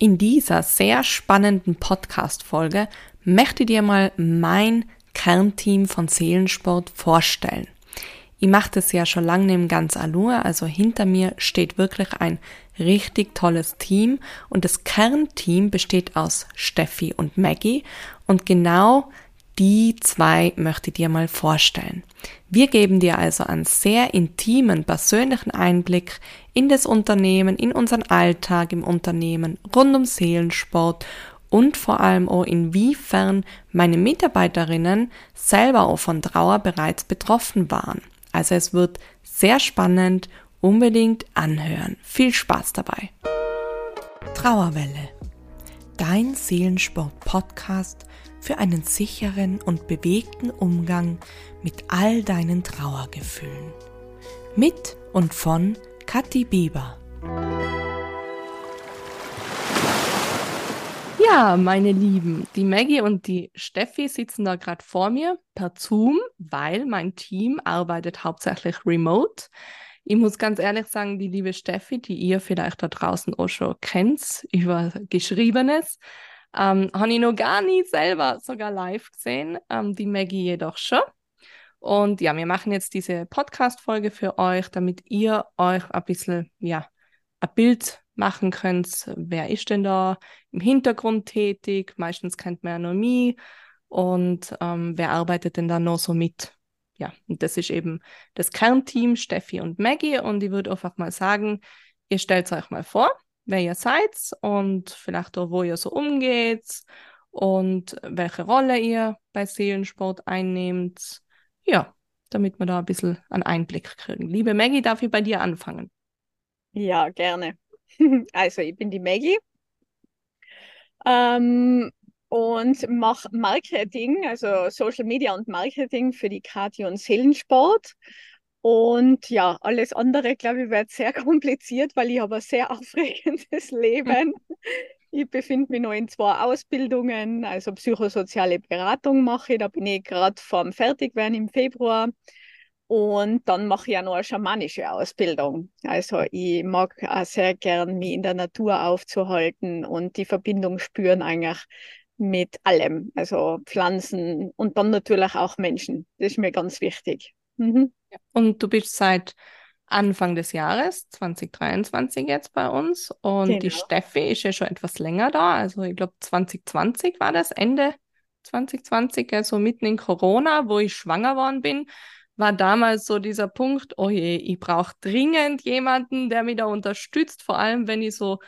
In dieser sehr spannenden Podcast-Folge möchte ich dir mal mein Kernteam von Seelensport vorstellen. Ich mache das ja schon lange im ganz Allure, also hinter mir steht wirklich ein richtig tolles Team und das Kernteam besteht aus Steffi und Maggie und genau die zwei möchte ich dir mal vorstellen. Wir geben dir also einen sehr intimen, persönlichen Einblick in das Unternehmen, in unseren Alltag im Unternehmen, rund um Seelensport und vor allem auch inwiefern meine Mitarbeiterinnen selber auch von Trauer bereits betroffen waren. Also es wird sehr spannend, unbedingt anhören. Viel Spaß dabei. Trauerwelle. Dein Seelensport-Podcast für einen sicheren und bewegten Umgang mit all deinen Trauergefühlen. Mit und von Kathi Bieber. Ja, meine Lieben, die Maggie und die Steffi sitzen da gerade vor mir per Zoom, weil mein Team arbeitet hauptsächlich remote. Ich muss ganz ehrlich sagen, die liebe Steffi, die ihr vielleicht da draußen auch schon kennt, über Geschriebenes, ähm, habe ich noch gar nie selber sogar live gesehen, ähm, die Maggie jedoch schon. Und ja, wir machen jetzt diese Podcast-Folge für euch, damit ihr euch ein bisschen, ja, ein Bild machen könnt. Wer ist denn da im Hintergrund tätig? Meistens kennt man ja nur mich. Und ähm, wer arbeitet denn da noch so mit? Ja, und das ist eben das Kernteam Steffi und Maggie. Und ich würde einfach mal sagen, ihr stellt euch mal vor wer ihr seid und vielleicht auch, wo ihr so umgeht und welche Rolle ihr bei Seelensport einnehmt. Ja, damit wir da ein bisschen einen Einblick kriegen. Liebe Maggie, darf ich bei dir anfangen? Ja, gerne. Also, ich bin die Maggie ähm, und mache Marketing, also Social Media und Marketing für die Kati und Seelensport. Und ja, alles andere, glaube ich, wird sehr kompliziert, weil ich habe ein sehr aufregendes Leben. Ich befinde mich noch in zwei Ausbildungen, also psychosoziale Beratung mache ich, da bin ich gerade vorm Fertigwerden im Februar. Und dann mache ich auch noch eine schamanische Ausbildung. Also ich mag auch sehr gern, mich in der Natur aufzuhalten und die Verbindung spüren eigentlich mit allem. Also Pflanzen und dann natürlich auch Menschen. Das ist mir ganz wichtig. Mhm. Und du bist seit Anfang des Jahres, 2023 jetzt bei uns. Und genau. die Steffi ist ja schon etwas länger da. Also ich glaube 2020 war das, Ende 2020, also mitten in Corona, wo ich schwanger worden bin, war damals so dieser Punkt, oh je, ich brauche dringend jemanden, der mich da unterstützt, vor allem wenn ich so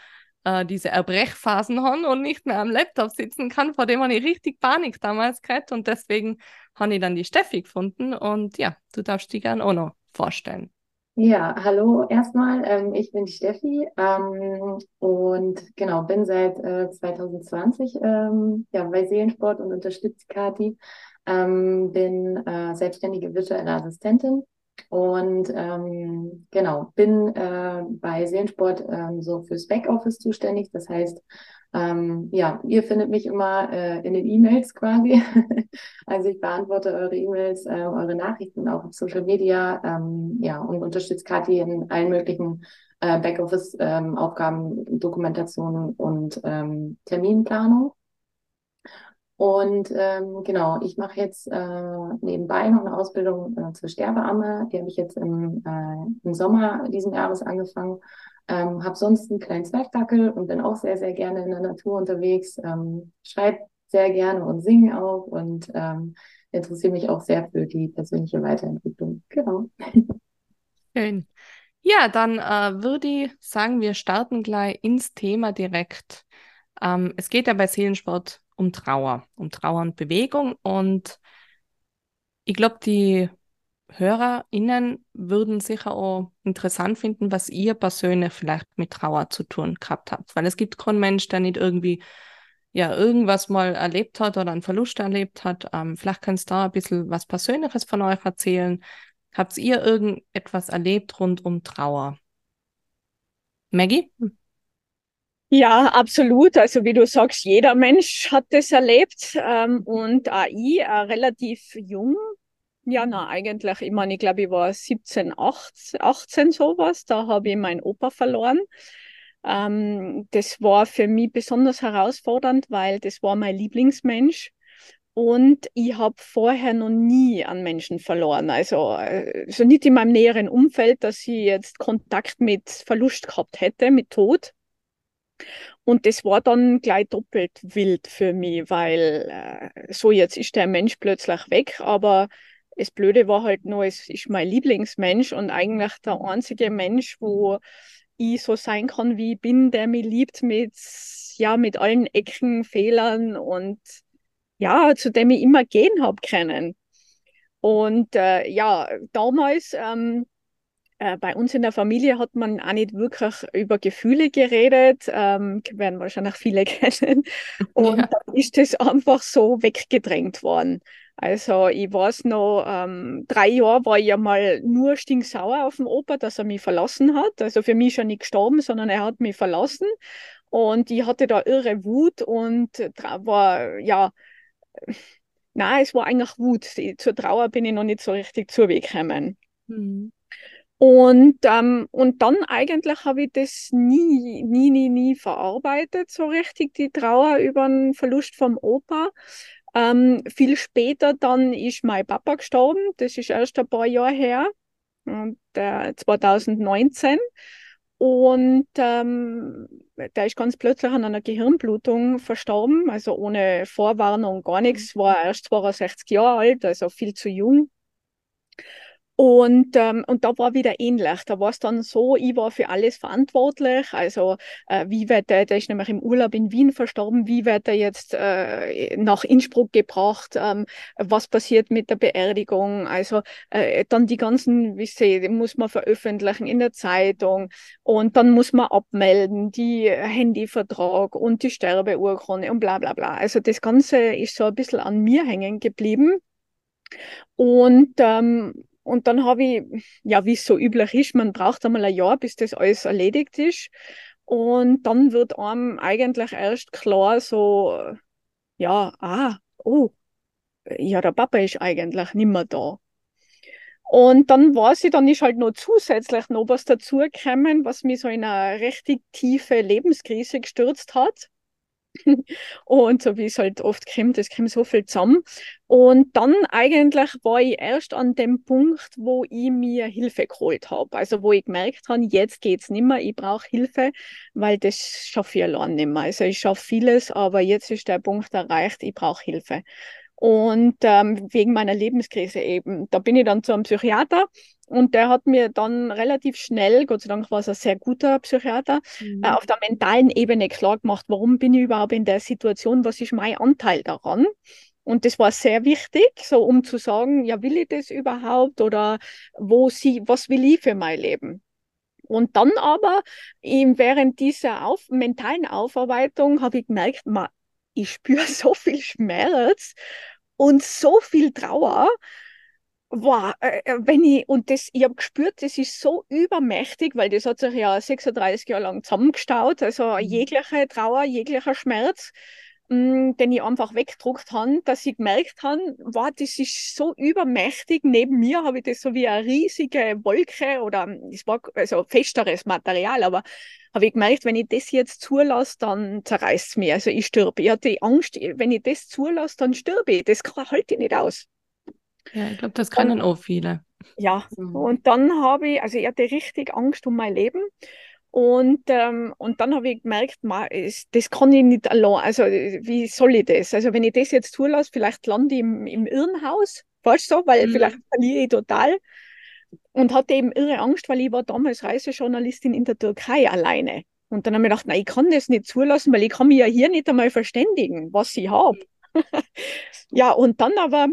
äh, diese Erbrechphasen habe und nicht mehr am Laptop sitzen kann, vor dem habe ich richtig Panik damals gehabt und deswegen habe ich dann die Steffi gefunden und ja, du darfst dich gerne auch noch vorstellen. Ja, hallo erstmal. Ähm, ich bin die Steffi ähm, und genau, bin seit äh, 2020 ähm, ja, bei Seelensport und unterstütze Kati. Ähm, bin äh, selbstständige virtuelle Assistentin und ähm, genau, bin äh, bei Seelensport ähm, so fürs Backoffice zuständig. Das heißt, ähm, ja, ihr findet mich immer äh, in den E-Mails quasi. also ich beantworte eure E-Mails, äh, eure Nachrichten auch auf Social Media, ähm, ja, und unterstütze Kathi in allen möglichen äh, Backoffice-Aufgaben, ähm, Dokumentation und ähm, Terminplanung. Und ähm, genau, ich mache jetzt äh, nebenbei noch eine Ausbildung äh, zur Sterbeamme. Die habe ich jetzt im, äh, im Sommer diesen Jahres angefangen. Ähm, habe sonst einen kleinen Zwergdackel und bin auch sehr, sehr gerne in der Natur unterwegs. Ähm, schreibe sehr gerne und singe auch und ähm, interessiere mich auch sehr für die persönliche Weiterentwicklung. Genau. Schön. Ja, dann äh, würde ich sagen, wir starten gleich ins Thema direkt. Ähm, es geht ja bei Seelensport um Trauer, um Trauer und Bewegung. Und ich glaube, die HörerInnen würden sicher auch interessant finden, was ihr persönlich vielleicht mit Trauer zu tun gehabt habt. Weil es gibt keinen Mensch, der nicht irgendwie ja irgendwas mal erlebt hat oder einen Verlust erlebt hat. Ähm, vielleicht kannst du da ein bisschen was Persönliches von euch erzählen. Habt ihr irgendetwas erlebt rund um Trauer? Maggie? Ja, absolut. Also wie du sagst, jeder Mensch hat das erlebt ähm, und ich, äh, relativ jung. Ja, na eigentlich, ich meine, ich glaube, ich war 17, 18, 18 sowas. Da habe ich meinen Opa verloren. Ähm, das war für mich besonders herausfordernd, weil das war mein Lieblingsmensch. Und ich habe vorher noch nie einen Menschen verloren. Also, also nicht in meinem näheren Umfeld, dass ich jetzt Kontakt mit Verlust gehabt hätte, mit Tod. Und das war dann gleich doppelt wild für mich, weil äh, so jetzt ist der Mensch plötzlich weg, aber das Blöde war halt nur, es ist mein Lieblingsmensch und eigentlich der einzige Mensch, wo ich so sein kann, wie ich bin, der mich liebt mit, ja, mit allen Ecken, Fehlern und ja, zu dem ich immer gehen habe können. Und äh, ja, damals ähm, äh, bei uns in der Familie hat man auch nicht wirklich über Gefühle geredet, ähm, werden wahrscheinlich viele kennen. Und ja. dann ist das einfach so weggedrängt worden. Also ich weiß noch, ähm, drei Jahre war ich ja mal nur stinksauer auf den Opa, dass er mich verlassen hat. Also für mich schon nicht gestorben, sondern er hat mich verlassen. Und ich hatte da irre Wut und war, ja, nein, es war eigentlich Wut. Zur Trauer bin ich noch nicht so richtig zugekommen. Mhm. Und, ähm, und dann eigentlich habe ich das nie, nie, nie, nie verarbeitet, so richtig, die Trauer über den Verlust vom Opa. Ähm, viel später dann ist mein Papa gestorben, das ist erst ein paar Jahre her, und, äh, 2019. Und ähm, der ist ganz plötzlich an einer Gehirnblutung verstorben, also ohne Vorwarnung, gar nichts, war erst 62 Jahre alt, also viel zu jung. Und, ähm, und da war wieder ähnlich. Da war es dann so, ich war für alles verantwortlich. Also äh, wie wird der, der ist nämlich im Urlaub in Wien verstorben, wie wird er jetzt äh, nach Innsbruck gebracht, ähm, was passiert mit der Beerdigung. Also äh, dann die ganzen, wie sie, muss man veröffentlichen in der Zeitung und dann muss man abmelden, die Handyvertrag und die Sterbeurkunde und bla bla bla. Also das Ganze ist so ein bisschen an mir hängen geblieben. Und ähm, und dann habe ich, ja, wie es so üblich ist, man braucht einmal ein Jahr, bis das alles erledigt ist. Und dann wird einem eigentlich erst klar, so, ja, ah, oh, ja, der Papa ist eigentlich nicht mehr da. Und dann weiß ich, dann ist halt noch zusätzlich noch was dazugekommen, was mich so in eine richtig tiefe Lebenskrise gestürzt hat. Und so wie es halt oft kommt, es kommt so viel zusammen. Und dann eigentlich war ich erst an dem Punkt, wo ich mir Hilfe geholt habe. Also wo ich gemerkt habe, jetzt geht es nicht mehr, ich brauche Hilfe, weil das schaffe ich allein nicht mehr. Also ich schaffe vieles, aber jetzt ist der Punkt erreicht, ich brauche Hilfe. Und ähm, wegen meiner Lebenskrise eben. Da bin ich dann zu einem Psychiater und der hat mir dann relativ schnell, Gott sei Dank war es ein sehr guter Psychiater, mhm. äh, auf der mentalen Ebene klar gemacht, warum bin ich überhaupt in der Situation, was ist mein Anteil daran. Und das war sehr wichtig, so um zu sagen, ja, will ich das überhaupt oder wo sie, was will ich für mein Leben? Und dann aber während dieser auf, mentalen Aufarbeitung habe ich gemerkt, ma, ich spüre so viel Schmerz und so viel Trauer. Wow, äh, äh, wenn ich, und das, ich habe gespürt, das ist so übermächtig, weil das hat sich ja 36 Jahre lang zusammengestaut, also mhm. jegliche Trauer, jeglicher Schmerz mh, mm, den ich einfach weggedruckt habe, dass ich gemerkt habe, wow, das ist so übermächtig. Neben mir habe ich das so wie eine riesige Wolke oder es war also festeres Material, aber habe ich gemerkt, wenn ich das jetzt zulasse, dann zerreißt es mir. Also ich stirbe. Ich hatte Angst, wenn ich das zulasse, dann stirbe ich. Das halte ich nicht aus. Ja, ich glaube, das können auch viele. Ja, und dann habe ich, also ich hatte richtig Angst um mein Leben und, ähm, und dann habe ich gemerkt, ma, das kann ich nicht allein. Also, wie soll ich das? Also, wenn ich das jetzt zulasse, vielleicht lande ich im, im Irrenhaus, falsch so, weil mhm. vielleicht verliere ich total. Und hatte eben irre Angst, weil ich war damals Reisejournalistin in der Türkei alleine. Und dann habe ich gedacht, nein, ich kann das nicht zulassen, weil ich kann mich ja hier nicht einmal verständigen, was ich habe. ja, und dann aber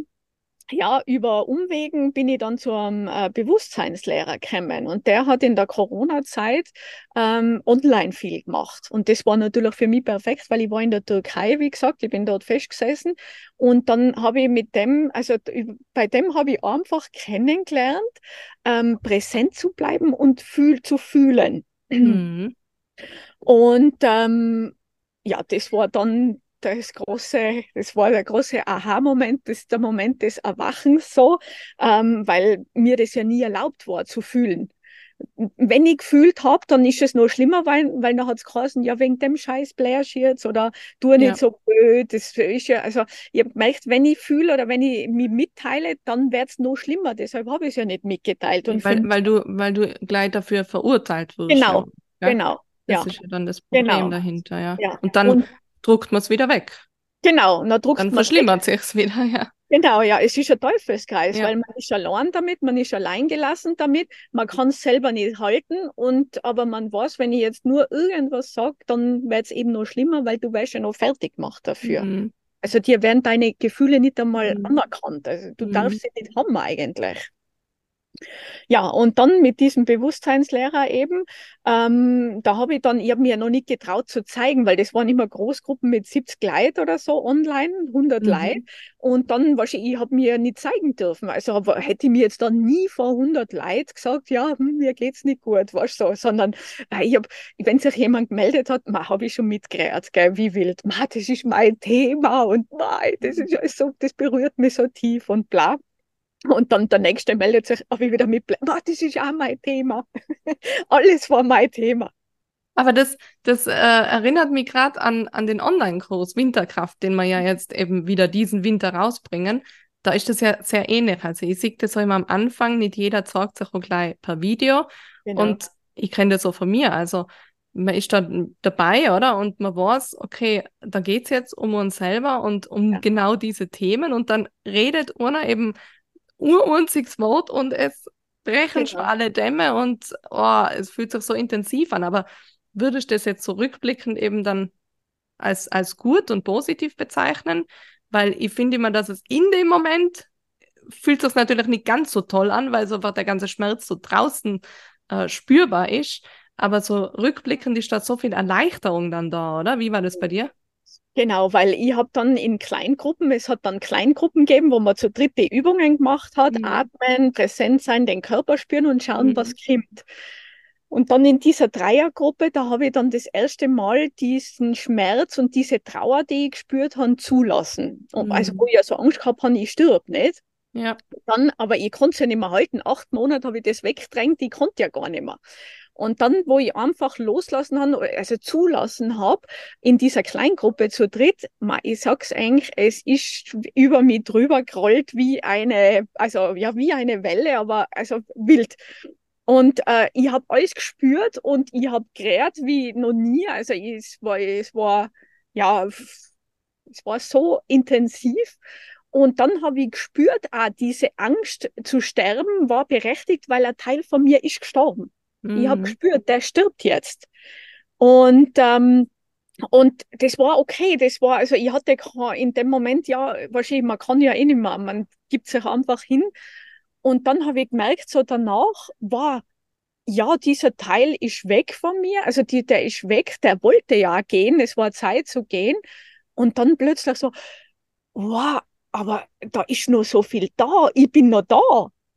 ja, über Umwegen bin ich dann zu einem äh, Bewusstseinslehrer gekommen und der hat in der Corona-Zeit ähm, online viel gemacht. Und das war natürlich für mich perfekt, weil ich war in der Türkei, wie gesagt, ich bin dort festgesessen und dann habe ich mit dem, also bei dem habe ich einfach kennengelernt, ähm, präsent zu bleiben und fühl, zu fühlen. Mhm. Und ähm, ja, das war dann das große, das war der große Aha-Moment, das ist der Moment des Erwachens so, ähm, weil mir das ja nie erlaubt war zu fühlen. wenn ich gefühlt habe, dann ist es noch schlimmer, weil, weil dann hat es geheißen, ja, wegen dem scheiß Blärsch jetzt oder tu nicht Ja. so blöd. Das ist ja, also ich habe gemerkt, wenn ich fühle oder wenn ich mich mitteile, dann wird es noch schlimmer. Deshalb habe ich es ja nicht mitgeteilt. Und Weil, weil du, weil du gleich dafür verurteilt wirst. Genau, ja. Ja? genau, Das ja. ist ja dann das Problem Genau. dahinter, ja. Ja. Und dann Und druckt man es wieder weg. genau, und dann druckst Dann verschlimmert sich's wieder, ja. Genau, ja, es ist ein Teufelskreis, Ja. weil man ist allein damit, man ist allein gelassen damit, man kann es selber nicht halten und aber man weiß, wenn ich jetzt nur irgendwas sage, dann wird es eben noch schlimmer, weil du wirst ja noch fertig gemacht dafür. Mhm. Also dir werden deine Gefühle nicht einmal Mhm. anerkannt. Also du Mhm. darfst sie nicht haben eigentlich. Ja, und dann mit diesem Bewusstseinslehrer eben, ähm, da habe ich dann, ich habe mir noch nicht getraut zu zeigen, weil das waren immer Großgruppen mit 70 Leuten oder so online, 100 Mhm. Leute. Und dann wahrscheinlich, ich habe mir nicht zeigen dürfen. Also aber hätte ich mir jetzt dann nie vor 100 Leuten gesagt, ja, hm, mir geht's nicht gut, weißt du, so, sondern äh, ich habe, wenn sich jemand gemeldet hat, habe ich schon mitgerät, gell, wie wild, ma, das ist mein Thema und mei, das ist ja so, das berührt mich so tief und bla. Und dann der nächste meldet sich, habe ich wieder mit, ma, das ist auch mein Thema. Alles war mein Thema. Aber das, das äh, erinnert mich gerade an, an den Online-Kurs Winterkraft, den wir ja jetzt eben wieder diesen Winter rausbringen. Da ist das ja sehr ähnlich. Also ich sehe das so immer am Anfang, nicht jeder zeigt sich auch gleich per Video. Genau. Und ich kenne das so von mir. Also man ist da dabei, oder? Und man weiß, okay, da geht's jetzt um uns selber und um Ja. genau diese Themen. Und dann redet einer eben urunziges Wort und es brechen schon Genau. alle Dämme und oh, es fühlt sich so intensiv an. Aber würdest du das jetzt so rückblickend eben dann als, als gut und positiv bezeichnen? Weil ich finde immer, dass es in dem Moment fühlt sich natürlich nicht ganz so toll an, weil so einfach der ganze Schmerz so draußen äh, spürbar ist. Aber so rückblickend ist da so viel Erleichterung dann da, oder? Wie war das bei dir? Genau, weil ich habe dann in Kleingruppen, es hat dann Kleingruppen gegeben, wo man zu dritt die Übungen gemacht hat, Mhm. atmen, präsent sein, den Körper spüren und schauen, Mhm. was kommt. Und dann in dieser Dreiergruppe, da habe ich dann das erste Mal diesen Schmerz und diese Trauer, die ich gespürt habe, zulassen. Also Mhm. wo ich ja so Angst gehabt habe, ich stirb nicht. Ja. Dann, aber ich konnte es ja nicht mehr halten. Acht Monate habe ich das weggedrängt, ich konnte ja gar nicht mehr. Und dann, wo ich einfach loslassen habe, also zulassen habe, in dieser Kleingruppe zu dritt, ich sag's eigentlich, es ist über mich drüber gerollt wie eine, also ja, wie eine Welle, aber also wild. Und äh, ich habe alles gespürt und ich habe gerät wie noch nie. Also es war, es war, ja, es war so intensiv. Und dann habe ich gespürt, ah, diese Angst zu sterben war berechtigt, weil ein Teil von mir ist gestorben. Ich habe Mhm. gespürt, der stirbt jetzt. Und, ähm, und das war okay. Das war, also ich hatte in dem Moment, ja, wahrscheinlich, man kann ja eh nicht mehr, man gibt sich einfach hin. Und dann habe ich gemerkt, so danach war, ja, dieser Teil ist weg von mir. Also die, der ist weg, der wollte ja gehen, es war Zeit zu gehen. Und dann plötzlich so, wow, aber da ist noch so viel da, ich bin noch da.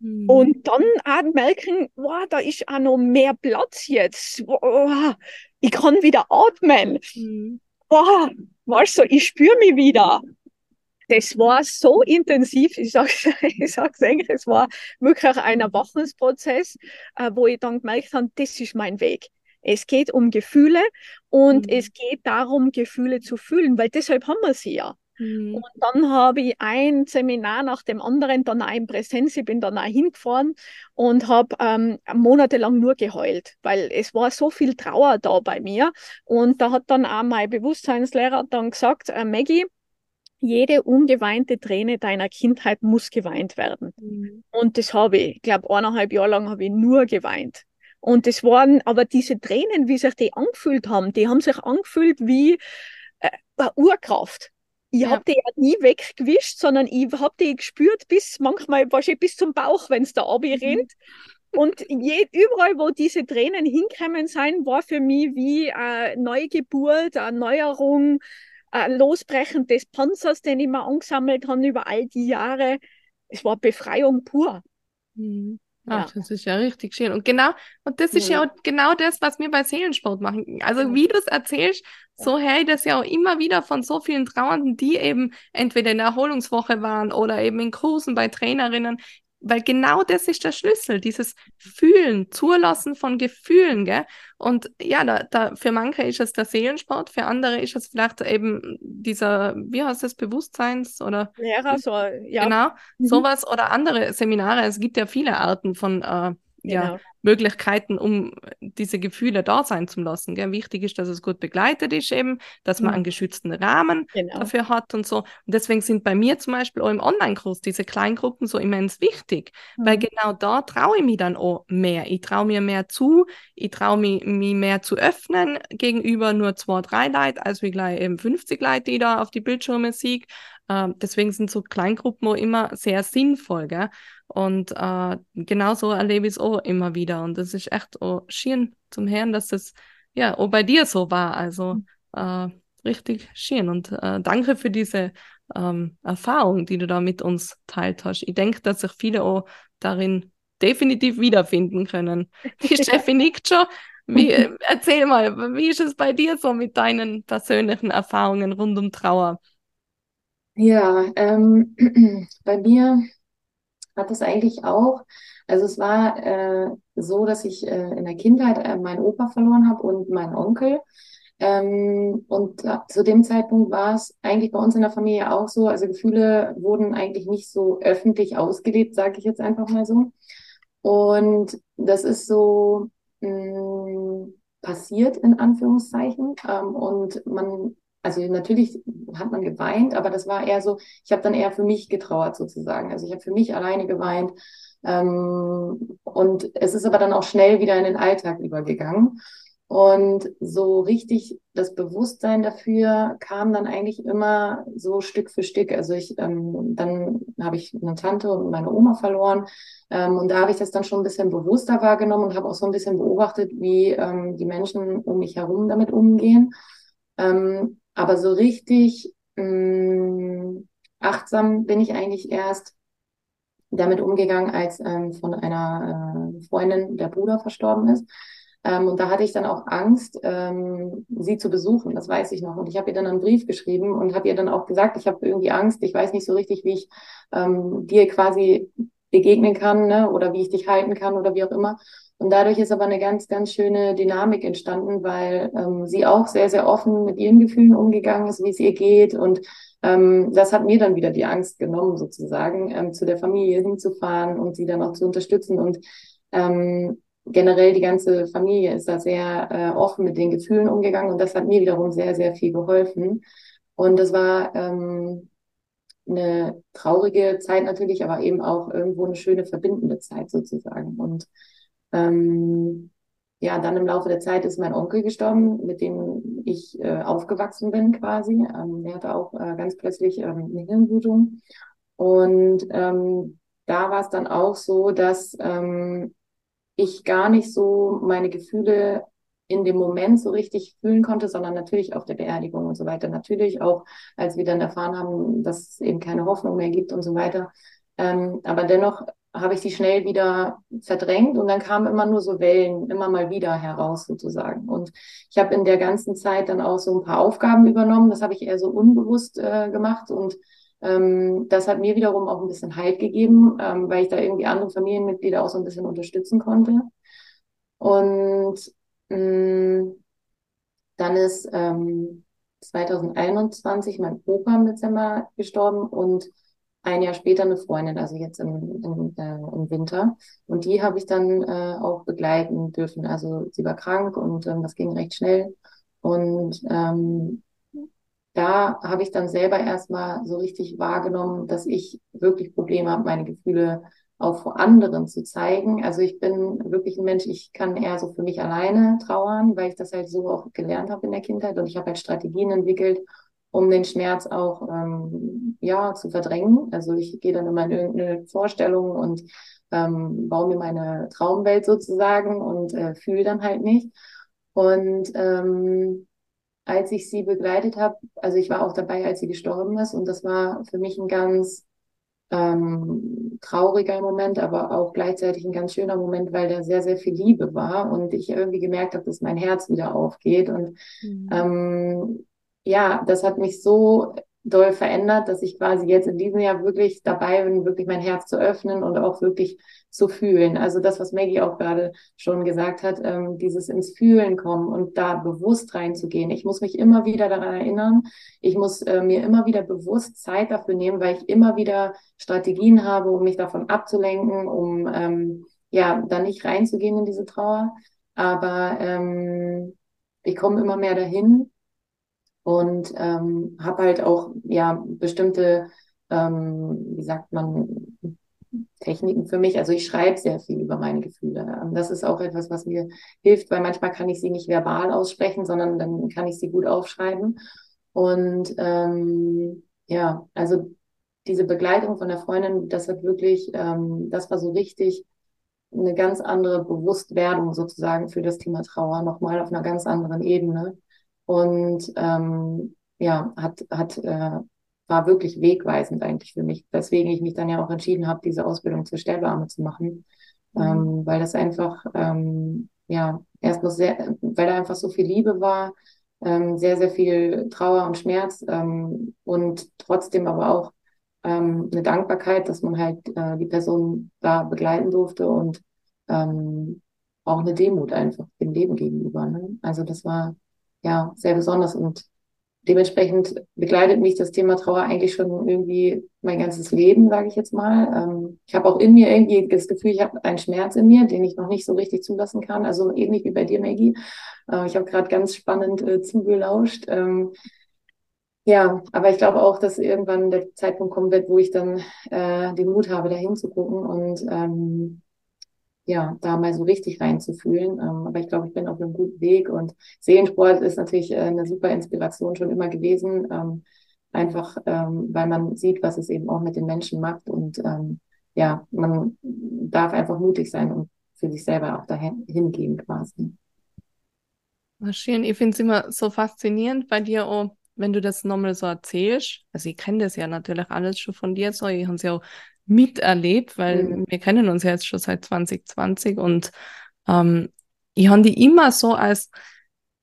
Mhm. Und dann auch merken, wow, da ist auch noch mehr Platz jetzt. Wow, ich kann wieder atmen. Mhm. Wow, weißt du, ich spüre mich wieder. Das war so intensiv, ich sag's, ich sag's eigentlich, es war wirklich ein Erwachensprozess, äh, wo ich dann gemerkt habe, das ist mein Weg. Es geht um Gefühle und Mhm. es geht darum, Gefühle zu fühlen, weil deshalb haben wir sie ja. Mhm. Und dann habe ich ein Seminar nach dem anderen, dann auch in Präsenz, ich bin dann auch hingefahren und habe ähm, monatelang nur geheult, weil es war so viel Trauer da bei mir. Und da hat dann auch mein Bewusstseinslehrer dann gesagt, äh, Maggie, jede ungeweinte Träne deiner Kindheit muss geweint werden. Mhm. Und das habe ich, ich glaube, eineinhalb Jahre lang habe ich nur geweint. Und das waren aber diese Tränen, wie sich die angefühlt haben, die haben sich angefühlt wie äh, eine Urkraft. Ich Ja. habe die ja nie weggewischt, sondern ich habe die gespürt bis manchmal wahrscheinlich bis zum Bauch, wenn es da Mhm. rennt. Und je, überall, wo diese Tränen hinkommen sein, war für mich wie eine Neugeburt, eine Neuerung, ein Losbrechen des Panzers, den ich mir angesammelt habe über all die Jahre. Es war Befreiung pur. Mhm. Ja. Ach, das ist ja richtig schön. Und genau, und das ist ja auch genau das, was wir bei Seelensport machen. Also Ja. wie du es erzählst, so höre ich das ja auch immer wieder von so vielen Trauernden, die eben entweder in der Erholungswoche waren oder eben in Kursen bei Trainerinnen, weil genau das ist der Schlüssel, dieses Fühlen, Zulassen von Gefühlen, gell? Und ja, da, da, für manche ist es der Seelensport, für andere ist es vielleicht eben dieser, wie heißt das, Bewusstseins- oder Lehrer, so, ja. Genau, Mhm. sowas oder andere Seminare. Es gibt ja viele Arten von äh, ja, Genau. Möglichkeiten, um diese Gefühle da sein zu lassen. Gell? Wichtig ist, dass es gut begleitet ist eben, dass man Mhm. einen geschützten Rahmen Genau. dafür hat und so. Und deswegen sind bei mir zum Beispiel auch im Online-Kurs diese Kleingruppen so immens wichtig, weil Mhm. genau da traue ich mich dann auch mehr. Ich traue mir mehr zu, ich traue mich, mich mehr zu öffnen gegenüber nur zwei, drei Leute, als wie gleich eben 50 Leute, die da auf die Bildschirme sehe. Ähm, deswegen sind so Kleingruppen auch immer sehr sinnvoll, gell? Und äh, genauso erlebe ich es auch immer wieder. Und das ist echt auch schön zum Hören, dass das ja auch bei dir so war. Also äh, richtig schön. Und äh, danke für diese ähm, Erfahrung, die du da mit uns teilt hast. Ich denke, dass sich viele auch darin definitiv wiederfinden können. Die Steffi nickt schon. Wie, äh, erzähl mal, wie ist es bei dir so mit deinen persönlichen Erfahrungen rund um Trauer? Ja, ähm, bei mir hat es eigentlich auch, also es war äh, so, dass ich äh, in der Kindheit äh, meinen Opa verloren habe und meinen Onkel. Ähm, und äh, zu dem Zeitpunkt war es eigentlich bei uns in der Familie auch so, also Gefühle wurden eigentlich nicht so öffentlich ausgelebt, sage ich jetzt einfach mal so. Und das ist so mh, passiert in Anführungszeichen. Ähm, und man, also natürlich hat man geweint, aber das war eher so, ich habe dann eher für mich getrauert sozusagen. Also ich habe für mich alleine geweint. Ähm, und es ist aber dann auch schnell wieder in den Alltag übergegangen. Und so richtig das Bewusstsein dafür kam dann eigentlich immer so Stück für Stück. Also ich, ähm, dann habe ich eine Tante und meine Oma verloren. Ähm, und da habe ich das dann schon ein bisschen bewusster wahrgenommen und habe auch so ein bisschen beobachtet, wie ähm, die Menschen um mich herum damit umgehen. Ähm, aber so richtig mh, achtsam bin ich eigentlich erst damit umgegangen, als ähm, von einer äh, Freundin der Bruder verstorben ist. Ähm, und da hatte ich dann auch Angst, ähm, sie zu besuchen, das weiß ich noch. Und ich habe ihr dann einen Brief geschrieben und habe ihr dann auch gesagt, ich habe irgendwie Angst, ich weiß nicht so richtig, wie ich ähm, dir quasi begegnen kann ne? oder wie ich dich halten kann oder wie auch immer. Und dadurch ist aber eine ganz, ganz schöne Dynamik entstanden, weil ähm, sie auch sehr, sehr offen mit ihren Gefühlen umgegangen ist, wie es ihr geht. Und ähm, das hat mir dann wieder die Angst genommen, sozusagen, ähm, zu der Familie hinzufahren und sie dann auch zu unterstützen. Und ähm, generell die ganze Familie ist da sehr äh, offen mit den Gefühlen umgegangen. Und das hat mir wiederum sehr, sehr viel geholfen. Und das war ähm, eine traurige Zeit natürlich, aber eben auch irgendwo eine schöne verbindende Zeit sozusagen. Und ähm, ja, dann im Laufe der Zeit ist mein Onkel gestorben, mit dem ich äh, aufgewachsen bin quasi. Ähm, der hatte auch äh, ganz plötzlich ähm, eine Hirnblutung. Und ähm, da war es dann auch so, dass ähm, ich gar nicht so meine Gefühle in dem Moment so richtig fühlen konnte, sondern natürlich auf der Beerdigung und so weiter. Natürlich auch, als wir dann erfahren haben, dass es eben keine Hoffnung mehr gibt und so weiter. Ähm, aber dennoch habe ich sie schnell wieder verdrängt und dann kamen immer nur so Wellen immer mal wieder heraus sozusagen. Und ich habe in der ganzen Zeit dann auch so ein paar Aufgaben übernommen. Das habe ich eher so unbewusst äh, gemacht und ähm, das hat mir wiederum auch ein bisschen Halt gegeben, ähm, weil ich da irgendwie andere Familienmitglieder auch so ein bisschen unterstützen konnte. Und mh, dann ist ähm, 2021 mein Opa im Dezember gestorben und ein Jahr später eine Freundin, also jetzt im, im, äh, im Winter. Und die habe ich dann äh, auch begleiten dürfen. Also sie war krank und ähm, das ging recht schnell. Und ähm, da habe ich dann selber erstmal so richtig wahrgenommen, dass ich wirklich Probleme habe, meine Gefühle auch vor anderen zu zeigen. Also ich bin wirklich ein Mensch, ich kann eher so für mich alleine trauern, weil ich das halt so auch gelernt habe in der Kindheit. Und ich habe halt Strategien entwickelt, um den Schmerz auch ähm, ja zu verdrängen. Also ich gehe dann immer in irgendeine Vorstellung und ähm, baue mir meine Traumwelt sozusagen und äh, fühle dann halt nicht. Und ähm, als ich sie begleitet habe, also ich war auch dabei, als sie gestorben ist, und das war für mich ein ganz ähm, trauriger Moment, aber auch gleichzeitig ein ganz schöner Moment, weil da sehr, sehr viel Liebe war und ich irgendwie gemerkt habe, dass mein Herz wieder aufgeht und Mhm. ähm, ja, das hat mich so doll verändert, dass ich quasi jetzt in diesem Jahr wirklich dabei bin, wirklich mein Herz zu öffnen und auch wirklich zu fühlen. Also das, was Maggie auch gerade schon gesagt hat, ähm, dieses ins Fühlen kommen und da bewusst reinzugehen. Ich muss mich immer wieder daran erinnern. Ich muss äh, mir immer wieder bewusst Zeit dafür nehmen, weil ich immer wieder Strategien habe, um mich davon abzulenken, um ähm, ja da nicht reinzugehen in diese Trauer. Aber ähm, ich komme immer mehr dahin und ähm, habe halt auch ja bestimmte, ähm, wie sagt man, Techniken für mich. Also ich schreibe sehr viel über meine Gefühle. Ähm, das ist auch etwas, was mir hilft, weil manchmal kann ich sie nicht verbal aussprechen, sondern dann kann ich sie gut aufschreiben. Und ähm, ja, also diese Begleitung von der Freundin, das hat wirklich, ähm, das war so richtig eine ganz andere Bewusstwerdung sozusagen für das Thema Trauer, nochmal auf einer ganz anderen Ebene. Und ähm, ja, hat, hat, äh, war wirklich wegweisend eigentlich für mich, weswegen ich mich dann ja auch entschieden habe, diese Ausbildung zur Sterbearme zu machen, mhm. ähm, weil das einfach, ähm, ja, erstmal sehr, weil da einfach so viel Liebe war, ähm, sehr, sehr viel Trauer und Schmerz ähm, und trotzdem aber auch ähm, eine Dankbarkeit, dass man halt äh, die Person da begleiten durfte und ähm, auch eine Demut einfach dem Leben gegenüber. Ne? Also das war ja sehr besonders und dementsprechend begleitet mich das Thema Trauer eigentlich schon irgendwie mein ganzes Leben, sage ich jetzt mal. Ähm, ich habe auch in mir irgendwie das Gefühl, ich habe einen Schmerz in mir, den ich noch nicht so richtig zulassen kann. Also ähnlich wie bei dir, Maggie. Äh, ich habe gerade ganz spannend äh, zugelauscht. Ähm, ja, aber ich glaube auch, dass irgendwann der Zeitpunkt kommen wird, wo ich dann äh, den Mut habe, da hinzugucken und ähm, ja, da mal so richtig reinzufühlen. Ähm, aber ich glaube, ich bin auf einem guten Weg und Seelensport ist natürlich äh, eine super Inspiration schon immer gewesen. Ähm, einfach, ähm, weil man sieht, was es eben auch mit den Menschen macht und ja, man darf einfach mutig sein und für sich selber auch dahin hingehen quasi. Schön, ich finde es immer so faszinierend bei dir auch, wenn du das nochmal so erzählst. Also ich kenne das ja natürlich alles schon von dir so, ich habe es ja auch miterlebt, weil mhm. wir kennen uns ja jetzt schon seit 2020 und ähm, ich habe die immer so als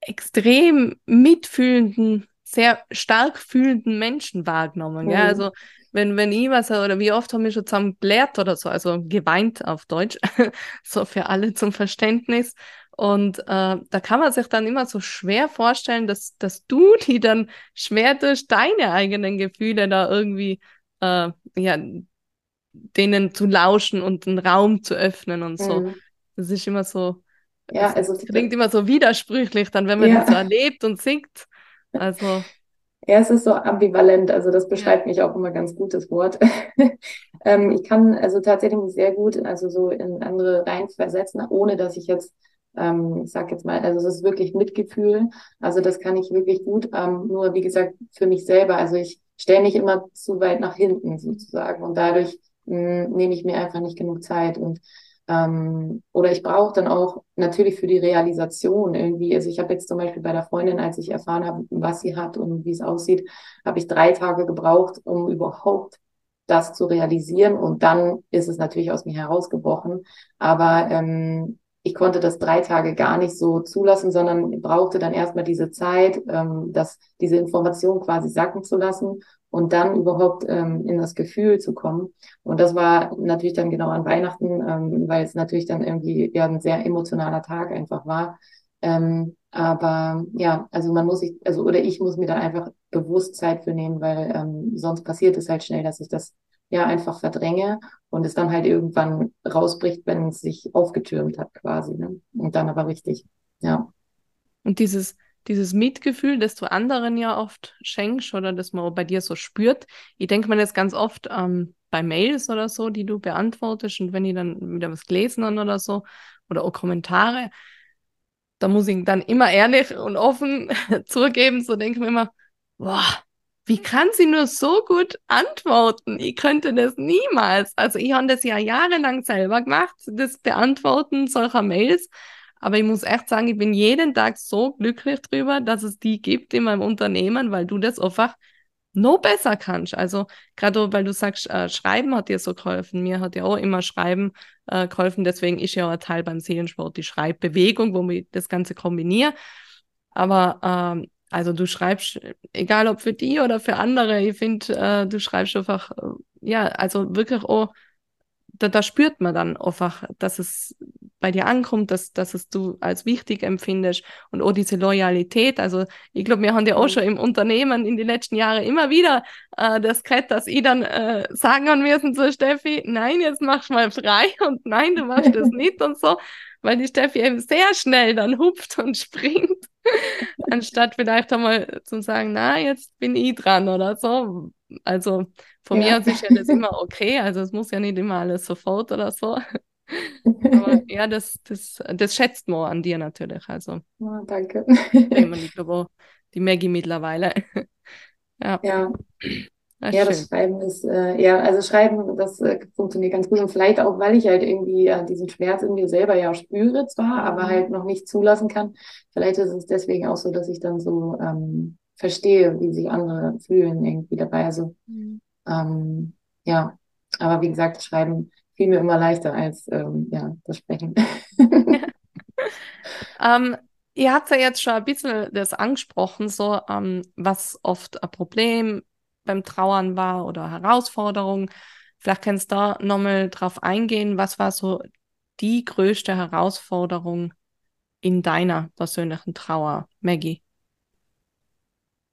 extrem mitfühlenden, sehr stark fühlenden Menschen wahrgenommen. Mhm. Ja? Also wenn, wenn ich was oder wie oft haben wir schon zusammen geblärt oder so, also geweint auf Deutsch, so für alle zum Verständnis. Und äh, da kann man sich dann immer so schwer vorstellen, dass, dass du die dann schwer durch deine eigenen Gefühle da irgendwie äh, ja, denen zu lauschen und einen Raum zu öffnen und so. Mhm. Das ist immer so, ja, also klingt immer so widersprüchlich, dann wenn man ja. das so erlebt und singt. Also. Ja, es ist so ambivalent, also das beschreibt mich auch immer ganz gut, das Wort. ähm, ich kann also tatsächlich sehr gut, also so in andere Reihen versetzen, ohne dass ich jetzt, ähm, ich sag jetzt mal, also es ist wirklich Mitgefühl, also das kann ich wirklich gut, ähm, nur wie gesagt, für mich selber, also ich stelle mich immer zu weit nach hinten sozusagen und dadurch nehme ich mir einfach nicht genug Zeit und ähm, oder ich brauche dann auch natürlich für die Realisation irgendwie, also ich habe jetzt zum Beispiel bei der Freundin, als ich erfahren habe, was sie hat und wie es aussieht, habe ich drei Tage gebraucht, um überhaupt das zu realisieren und dann ist es natürlich aus mir herausgebrochen, aber ähm, ich konnte das drei Tage gar nicht so zulassen, sondern brauchte dann erstmal diese Zeit, ähm, das, diese Information quasi sacken zu lassen und dann überhaupt ähm, in das Gefühl zu kommen. Und das war natürlich dann genau an Weihnachten, ähm, weil es natürlich dann irgendwie ja ein sehr emotionaler Tag einfach war. Ähm, aber ja, also man muss sich, also oder ich muss mir dann einfach bewusst Zeit für nehmen, weil ähm, sonst passiert es halt schnell, dass ich das ja einfach verdränge und es dann halt irgendwann rausbricht, wenn es sich aufgetürmt hat quasi. Ne? Und dann aber richtig, ja. Und dieses dieses Mitgefühl, das du anderen ja oft schenkst oder das man bei dir so spürt. Ich denke mir jetzt ganz oft ähm, bei Mails oder so, die du beantwortest und wenn ich dann wieder was gelesen habe oder so oder auch Kommentare, da muss ich dann immer ehrlich und offen zugeben, so denke ich mir immer, boah, wie kann sie nur so gut antworten? Ich könnte das niemals. Also ich habe das ja jahrelang selber gemacht, das Beantworten solcher Mails. Aber ich muss echt sagen, ich bin jeden Tag so glücklich drüber, dass es die gibt in meinem Unternehmen, weil du das einfach noch besser kannst. Also gerade weil du sagst, äh, Schreiben hat dir so geholfen. Mir hat ja auch immer Schreiben äh, geholfen. Deswegen ist ja auch ein Teil beim Seelensport die Schreibbewegung, wo ich das Ganze kombiniere. Aber ähm, also du schreibst, egal ob für die oder für andere, ich finde, äh, du schreibst einfach, äh, ja, also wirklich auch, da, da spürt man dann einfach, dass es bei dir ankommt, dass, dass es du als wichtig empfindest und auch diese Loyalität. Also ich glaube, wir haben ja auch mhm. schon im Unternehmen in den letzten Jahren immer wieder äh, das gehabt, dass ich dann äh, sagen an müssen zu Steffi, nein, jetzt machst du mal frei und nein, du machst das nicht und so, weil die Steffi eben sehr schnell dann hupft und springt, anstatt vielleicht einmal zu sagen, na, jetzt bin ich dran oder so. Also von ja. mir aus ist ja das immer okay, also es muss ja nicht immer alles sofort oder so. Aber ja, das, das, das schätzt man an dir natürlich. Also. Oh, danke. Ich glaube, die Maggie mittlerweile. ja. Ja. Ah, ja, das Schreiben ist, äh, ja, also Schreiben, das äh, funktioniert ganz gut. Und vielleicht auch, weil ich halt irgendwie äh, diesen Schmerz in mir selber ja spüre zwar, mhm. aber halt noch nicht zulassen kann. Vielleicht ist es deswegen auch so, dass ich dann so ähm, verstehe, wie sich andere fühlen irgendwie dabei. Also, mhm. ähm, ja, aber wie gesagt, Schreiben fiel mir immer leichter als ähm, ja, das Sprechen. ähm, ihr habt ja jetzt schon ein bisschen das angesprochen, so ähm, was oft ein Problem beim Trauern war oder Herausforderung. Vielleicht kannst du da nochmal drauf eingehen, was war so die größte Herausforderung in deiner persönlichen Trauer, Maggie?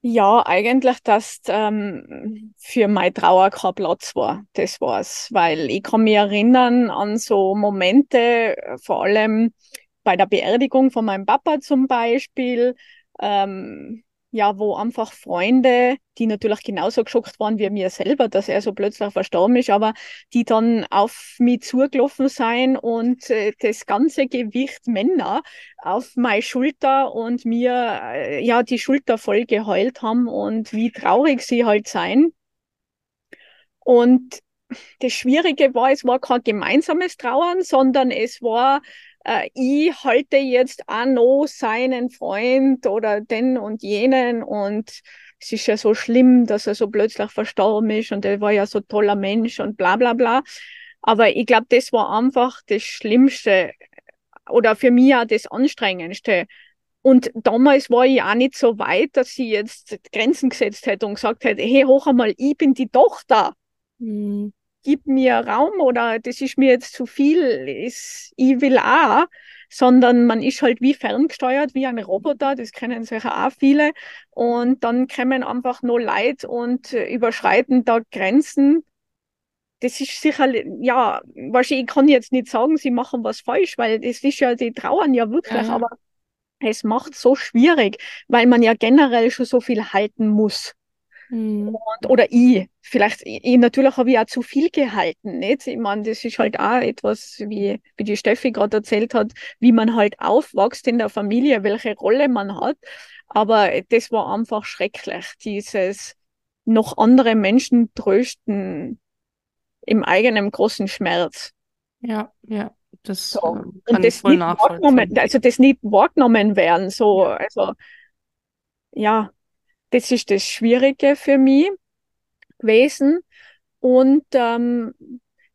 Ja, eigentlich, dass ähm, für meine Trauer kein Platz war. Das war's. Weil ich kann mich erinnern an so Momente, vor allem bei der Beerdigung von meinem Papa zum Beispiel, ähm, ja, wo einfach Freunde, die natürlich genauso geschockt waren wie mir selber, dass er so plötzlich verstorben ist, aber die dann auf mich zugelaufen sein und äh, das ganze Gewicht Männer auf meine Schulter und mir äh, ja die Schulter voll geheult haben und wie traurig sie halt sein. Und das Schwierige war, es war kein gemeinsames Trauern, sondern es war äh, ich halte jetzt auch noch seinen Freund oder den und jenen und es ist ja so schlimm, dass er so plötzlich verstorben ist und er war ja so toller Mensch und bla bla bla. Aber ich glaube, das war einfach das Schlimmste oder für mich auch das Anstrengendste. Und damals war ich auch nicht so weit, dass sie jetzt Grenzen gesetzt hätte und gesagt hätte, hey, hoch einmal, ich bin die Tochter. Mhm gib mir Raum oder das ist mir jetzt zu viel, ist, ich will auch, sondern man ist halt wie ferngesteuert, wie ein Roboter, das kennen sicher auch viele. Und dann kommen einfach nur Leid und überschreiten da Grenzen. Das ist sicher, ja, wahrscheinlich, ich kann jetzt nicht sagen, sie machen was falsch, weil das ist ja, die trauern ja wirklich, ja. aber es macht so schwierig, weil man ja generell schon so viel halten muss. Mhm. Und, oder ich, vielleicht, ich, natürlich habe ich auch zu viel gehalten, nicht? Ich meine, das ist halt auch etwas, wie, wie die Steffi gerade erzählt hat, wie man halt aufwächst in der Familie, welche Rolle man hat. Aber das war einfach schrecklich, dieses noch andere Menschen trösten im eigenen großen Schmerz. Ja, ja. Das so. Ähm, kann Und das voll nachvollziehen. Also das nicht wahrgenommen werden, so, also ja, das ist das Schwierige für mich gewesen. Und ähm,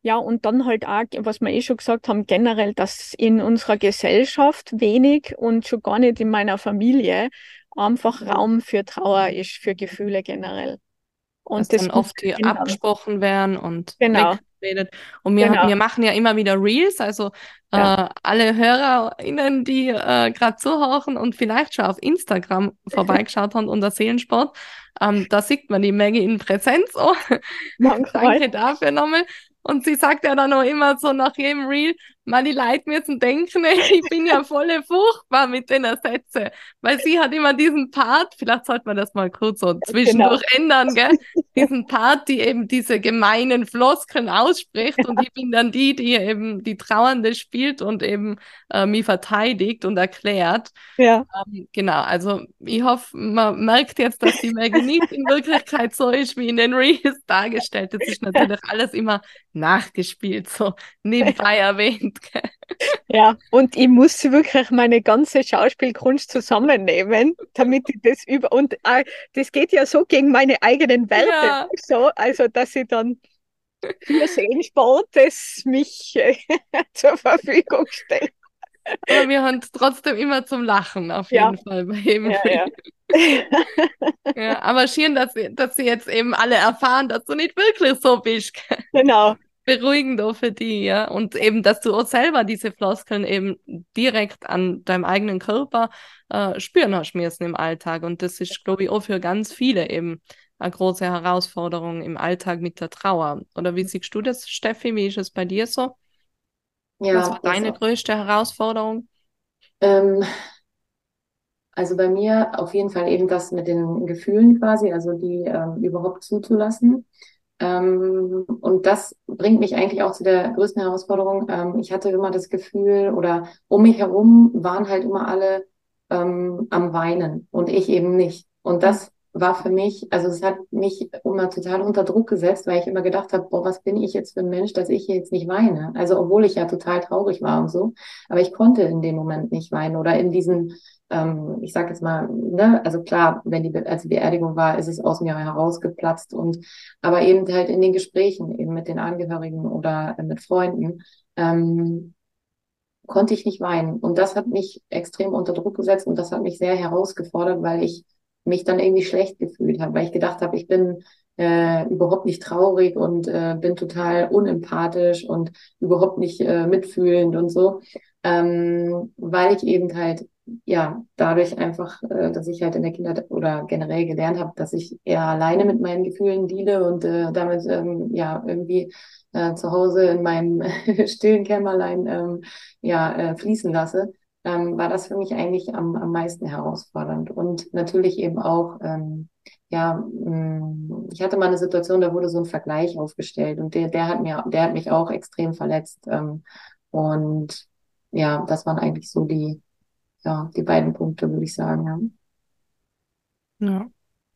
ja, und dann halt auch, was wir eh schon gesagt haben, generell, dass in unserer Gesellschaft wenig und schon gar nicht in meiner Familie einfach Raum für Trauer ist, für Gefühle generell. Und dass das dann oft die abgesprochen werden und genau. Weggeredet. Und wir, genau. wir machen ja immer wieder Reels, also ja. äh, alle HörerInnen, die äh, gerade zuhören und vielleicht schon auf Instagram vorbeigeschaut haben unter Seelensport, ähm, da sieht man die Maggie in Präsenz. Oh. Danke dafür nochmal. Und sie sagt ja dann auch immer so nach jedem Reel, man, die Leute müssen denken, ich bin ja voll furchtbar mit den Sätzen. Weil sie hat immer diesen Part, vielleicht sollte man das mal kurz so zwischendurch genau. ändern, gell? Diesen Part, die eben diese gemeinen Floskeln ausspricht und ich bin dann die, die eben die Trauernde spielt und eben äh, mich verteidigt und erklärt. Ja. Ähm, genau, also ich hoffe, man merkt jetzt, dass die Maggie nicht in Wirklichkeit so ist, wie in den Reels dargestellt. Das ist natürlich alles immer nachgespielt, so nebenbei erwähnt. Ja, und ich muss wirklich meine ganze Schauspielkunst zusammennehmen, damit ich das über und äh, das geht ja so gegen meine eigenen Werte, ja. so, also dass ich dann für Seelensport das mich äh, zur Verfügung stelle. Aber wir haben trotzdem immer zum Lachen auf jeden ja. Fall bei jedem ja, ja. ja, aber schön, dass, dass sie jetzt eben alle erfahren, dass du nicht wirklich so bist. Genau. Beruhigend auch für die, ja. Und eben, dass du auch selber diese Floskeln eben direkt an deinem eigenen Körper äh, spüren hast müssen im Alltag. Und das ist, glaube ich, auch für ganz viele eben eine große Herausforderung im Alltag mit der Trauer. Oder wie siehst du das, Steffi? Wie ist es bei dir so? Ja, Was war deine größte Herausforderung? Ähm, also bei mir auf jeden Fall eben das mit den Gefühlen quasi, also die ähm, überhaupt zuzulassen. Ähm, und das bringt mich eigentlich auch zu der größten Herausforderung. Ähm, ich hatte immer das Gefühl, oder um mich herum waren halt immer alle ähm, am Weinen und ich eben nicht. Und das war für mich, also es hat mich immer total unter Druck gesetzt, weil ich immer gedacht habe, boah, was bin ich jetzt für ein Mensch, dass ich jetzt nicht weine? Also obwohl ich ja total traurig war und so, aber ich konnte in dem Moment nicht weinen oder in diesen, ähm, ich sag jetzt mal, ne, also klar, wenn die, als die Beerdigung war, ist es aus mir herausgeplatzt und aber eben halt in den Gesprächen eben mit den Angehörigen oder äh, mit Freunden ähm, konnte ich nicht weinen. Und das hat mich extrem unter Druck gesetzt und das hat mich sehr herausgefordert, weil ich mich dann irgendwie schlecht gefühlt habe, weil ich gedacht habe, ich bin äh, überhaupt nicht traurig und äh, bin total unempathisch und überhaupt nicht äh, mitfühlend und so, ähm, weil ich eben halt ja dadurch einfach, äh, dass ich halt in der Kinder oder generell gelernt habe, dass ich eher alleine mit meinen Gefühlen deale und äh, damit ähm, ja irgendwie äh, zu Hause in meinem stillen Kämmerlein ähm, ja äh, fließen lasse ähm, war das für mich eigentlich am, am meisten herausfordernd. Und natürlich eben auch, ähm, ja, mm, ich hatte mal eine Situation, da wurde so ein Vergleich aufgestellt und der, der hat mir, der hat mich auch extrem verletzt. Ähm, und ja, das waren eigentlich so die, ja, die beiden Punkte, würde ich sagen. Ja. ja.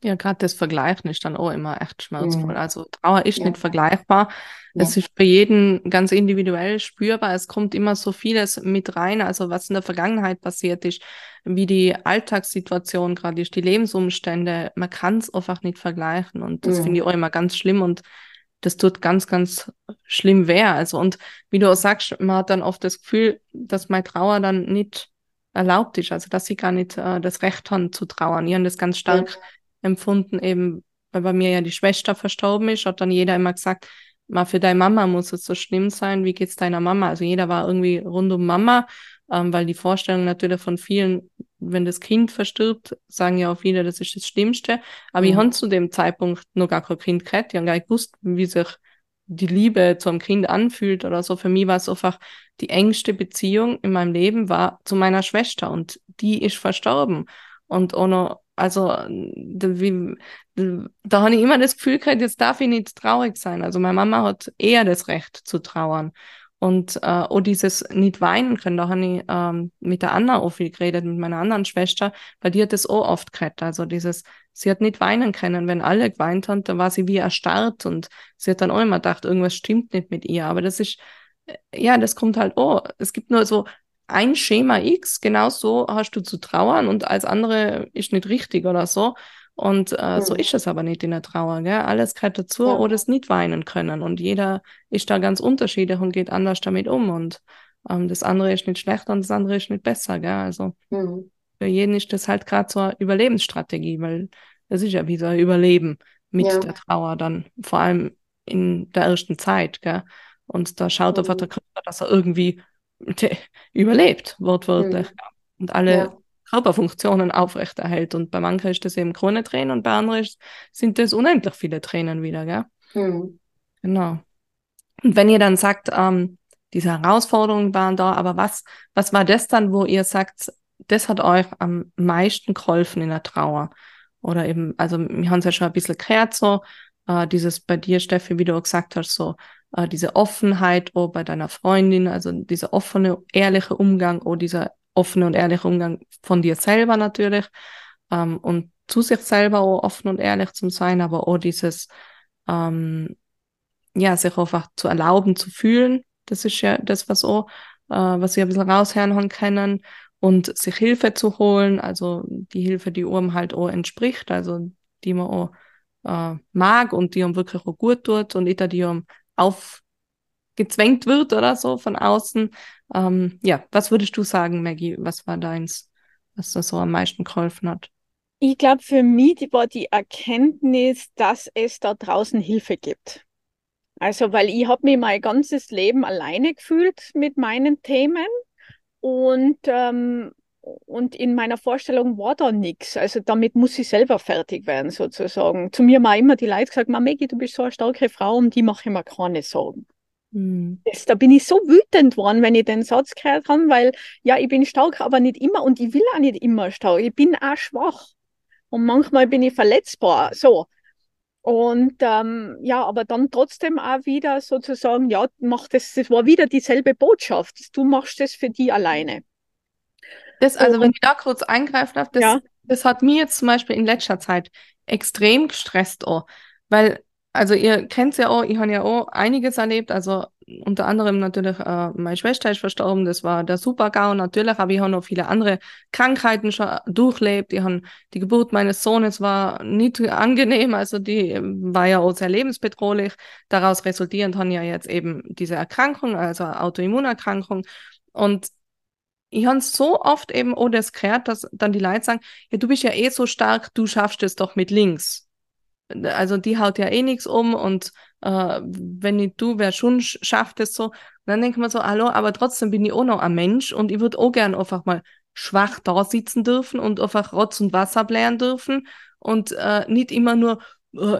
Ja, gerade das Vergleichen ist dann auch immer echt schmerzvoll. Mhm. Also Trauer ist ja. nicht vergleichbar. Ja. Es ist für jeden ganz individuell spürbar. Es kommt immer so vieles mit rein, also was in der Vergangenheit passiert ist, wie die Alltagssituation gerade ist, die Lebensumstände. Man kann es einfach nicht vergleichen. Und das mhm. finde ich auch immer ganz schlimm und das tut ganz, ganz schlimm weh. Also, und wie du auch sagst, man hat dann oft das Gefühl, dass meine Trauer dann nicht erlaubt ist, also dass sie gar nicht äh, das Recht haben zu trauern. Ich habe das ganz stark ja empfunden, eben, weil bei mir ja die Schwester verstorben ist, hat dann jeder immer gesagt, mal für deine Mama muss es so schlimm sein, wie geht's deiner Mama? Also jeder war irgendwie rund um Mama, ähm, weil die Vorstellung natürlich von vielen, wenn das Kind verstirbt, sagen ja auch viele, das ist das Schlimmste. Aber mhm. ich habe zu dem Zeitpunkt noch gar kein Kind gehabt, ich habe gar nicht gewusst, wie sich die Liebe zu einem Kind anfühlt oder so. Für mich war es einfach die engste Beziehung in meinem Leben war zu meiner Schwester und die ist verstorben. Und auch noch also da, wie, da habe ich immer das Gefühl gehabt, jetzt darf ich nicht traurig sein. Also meine Mama hat eher das Recht zu trauern. Und äh, auch dieses nicht weinen können, da habe ich ähm, mit der Anna auch viel geredet, mit meiner anderen Schwester, weil die hat das auch oft gehabt. Also dieses, sie hat nicht weinen können. Wenn alle geweint haben, dann war sie wie erstarrt und sie hat dann auch immer gedacht, irgendwas stimmt nicht mit ihr. Aber das ist, äh, ja, das kommt halt auch. Es gibt nur so ein Schema X, genau so hast du zu trauern und als andere ist nicht richtig oder so. Und äh, mhm. so ist es aber nicht in der Trauer. Gell? Alles gehört dazu ja. oder es nicht weinen können. Und jeder ist da ganz unterschiedlich und geht anders damit um. Und ähm, das andere ist nicht schlechter und das andere ist nicht besser. Gell? Also mhm. für jeden ist das halt gerade so eine Überlebensstrategie, weil das ist ja wieder Überleben mit ja. der Trauer dann, vor allem in der ersten Zeit. Gell? Und da schaut mhm. einfach der Körper, dass er irgendwie überlebt, wortwörtlich. Mhm. Und alle ja. Körperfunktionen aufrechterhält. Und bei manchen ist das eben keine Tränen und bei anderen sind das unendlich viele Tränen wieder, gell? Mhm. Genau. Und wenn ihr dann sagt, ähm, diese Herausforderungen waren da, aber was, was war das dann, wo ihr sagt, das hat euch am meisten geholfen in der Trauer? Oder eben, also wir haben es ja schon ein bisschen gehört, so, äh, dieses bei dir, Steffi, wie du auch gesagt hast, so äh, diese Offenheit auch bei deiner Freundin, also dieser offene, ehrliche Umgang, auch dieser offene und ehrliche Umgang von dir selber natürlich ähm, und zu sich selber auch offen und ehrlich zu sein, aber auch dieses, ähm, ja, sich einfach zu erlauben, zu fühlen. Das ist ja das, was auch, äh, was wir ein bisschen raushören können und sich Hilfe zu holen, also die Hilfe, die Urm halt auch entspricht, also die man auch äh, mag und die ihm wirklich auch gut tut und ich da die ihm aufgezwängt wird oder so von außen. Ähm, ja, was würdest du sagen, Maggie? Was war deins, was da so am meisten geholfen hat? Ich glaube, für mich war die Erkenntnis, dass es da draußen Hilfe gibt. Also, weil ich habe mich mein ganzes Leben alleine gefühlt mit meinen Themen und, ähm, und in meiner Vorstellung war da nichts. Also damit muss ich selber fertig werden, sozusagen. Zu mir haben immer die Leute gesagt, Mami, du bist so eine starke Frau, um die mache ich mir keine Sorgen. Mhm. Das, da bin ich so wütend geworden, wenn ich den Satz gehört habe, weil ja, ich bin stark, aber nicht immer und ich will auch nicht immer stark. Ich bin auch schwach und manchmal bin ich verletzbar. So. Und ähm, ja, aber dann trotzdem auch wieder sozusagen, ja, mach das, das war wieder dieselbe Botschaft. Du machst das für die alleine. Das, also, und, wenn ich da kurz eingreifen darf, das, ja. das hat mir jetzt zum Beispiel in letzter Zeit extrem gestresst, auch, weil also ihr kennt ja auch, ich habe ja auch einiges erlebt, also unter anderem natürlich, äh, meine Schwester ist verstorben, das war der Super-GAU natürlich, aber ich habe noch viele andere Krankheiten schon durchlebt. Ich habe die Geburt meines Sohnes war nicht angenehm, also die ähm, war ja auch sehr lebensbedrohlich. Daraus resultierend habe ich ja jetzt eben diese Erkrankung, also Autoimmunerkrankung. Und ich habe so oft eben auch das gehört, dass dann die Leute sagen, ja, du bist ja eh so stark, du schaffst es doch mit links also die haut ja eh nichts um und äh, wenn nicht du, wer schon schafft es so. Und dann denkt man so, hallo, aber trotzdem bin ich auch noch ein Mensch und ich würde auch gern einfach mal schwach da sitzen dürfen und einfach Rotz und Wasser blären dürfen und äh, nicht immer nur,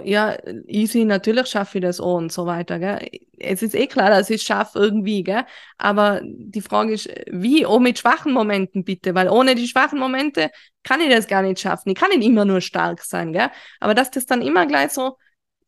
ja, easy, natürlich schaffe ich das auch und so weiter. Gell? Es ist eh klar, dass ich es schaffe irgendwie, gell? aber die Frage ist, wie? Auch mit schwachen Momenten bitte, weil ohne die schwachen Momente kann ich das gar nicht schaffen. Ich kann nicht immer nur stark sein, gell? aber dass das dann immer gleich so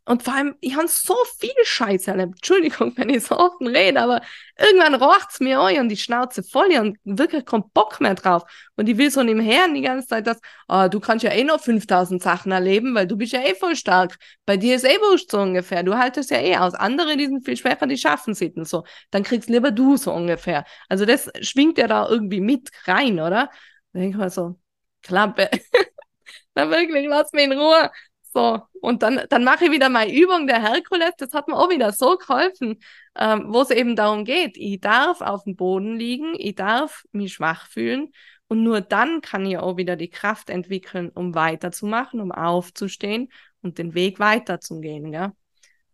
und vor allem, ich habe so viel Scheiße erlebt. Entschuldigung, wenn ich so offen rede, aber irgendwann rocht's mir auch und die Schnauze voll und wirklich keinen Bock mehr drauf. Und ich will so nebenher die ganze Zeit, dass, oh, du kannst ja eh noch 5000 Sachen erleben, weil du bist ja eh voll stark. Bei dir ist eh wurscht so ungefähr. Du haltest ja eh aus. Andere, die sind viel schwächer, die schaffen es nicht so. Dann kriegst lieber du so ungefähr. Also das schwingt ja da irgendwie mit rein, oder? Da denke ich mal so, Klappe. Na wirklich, lass mich in Ruhe. So, und dann, dann mache ich wieder meine Übung der Herkules. Das hat mir auch wieder so geholfen, ähm, wo es eben darum geht. Ich darf auf dem Boden liegen, ich darf mich schwach fühlen. Und nur dann kann ich auch wieder die Kraft entwickeln, um weiterzumachen, um aufzustehen und den Weg weiterzugehen. Ja?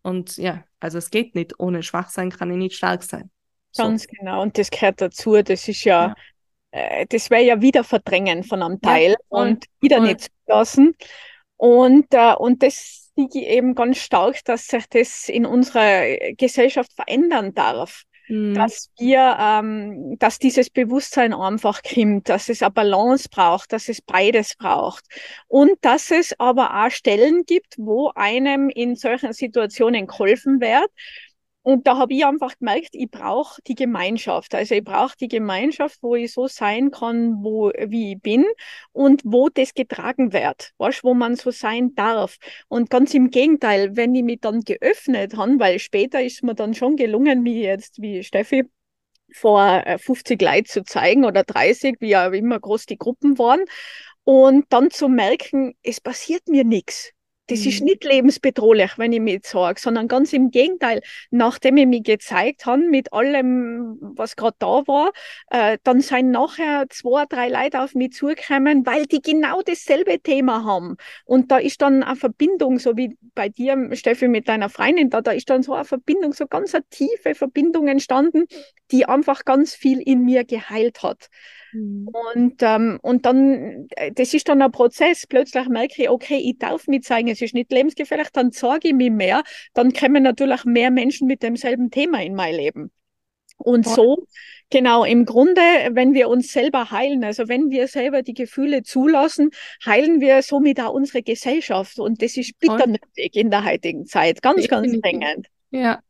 Und ja, also es geht nicht. Ohne schwach sein kann ich nicht stark sein. So. Ganz genau. Und das gehört dazu. Das ist ja, ja. Äh, das wäre ja wieder Verdrängen von einem Teil ja, und wieder voll. nicht zulassen. Und, äh, und das sehe ich eben ganz stark, dass sich das in unserer Gesellschaft verändern darf. Mhm. Dass wir, ähm, dass dieses Bewusstsein einfach kommt, dass es eine Balance braucht, dass es beides braucht. Und dass es aber auch Stellen gibt, wo einem in solchen Situationen geholfen wird, und da habe ich einfach gemerkt, ich brauche die Gemeinschaft. Also ich brauche die Gemeinschaft, wo ich so sein kann, wo, wie ich bin und wo das getragen wird, weißt, wo man so sein darf. Und ganz im Gegenteil, wenn ich mich dann geöffnet habe, weil später ist mir dann schon gelungen, wie jetzt, wie Steffi, vor 50 äh, Leuten zu zeigen oder 30, wie auch immer groß die Gruppen waren. Und dann zu merken, es passiert mir nichts. Das mhm. ist nicht lebensbedrohlich, wenn ich mich sage, sondern ganz im Gegenteil. Nachdem ich mich gezeigt habe mit allem, was gerade da war, äh, dann sind nachher zwei, drei Leute auf mich zugekommen, weil die genau dasselbe Thema haben. Und da ist dann eine Verbindung, so wie bei dir, Steffi, mit deiner Freundin da, da ist dann so eine Verbindung, so ganz eine tiefe Verbindung entstanden, die einfach ganz viel in mir geheilt hat. Mhm. Und, ähm, und dann, äh, das ist dann ein Prozess. Plötzlich merke ich, okay, ich darf mich zeigen, es ist nicht lebensgefährlich, dann zeige ich mich mehr. Dann kommen natürlich mehr Menschen mit demselben Thema in mein Leben. Und so, genau, im Grunde, wenn wir uns selber heilen, also wenn wir selber die Gefühle zulassen, heilen wir somit auch unsere Gesellschaft. Und das ist bitter nötig in der heutigen Zeit. Ganz, ganz dringend. Ja,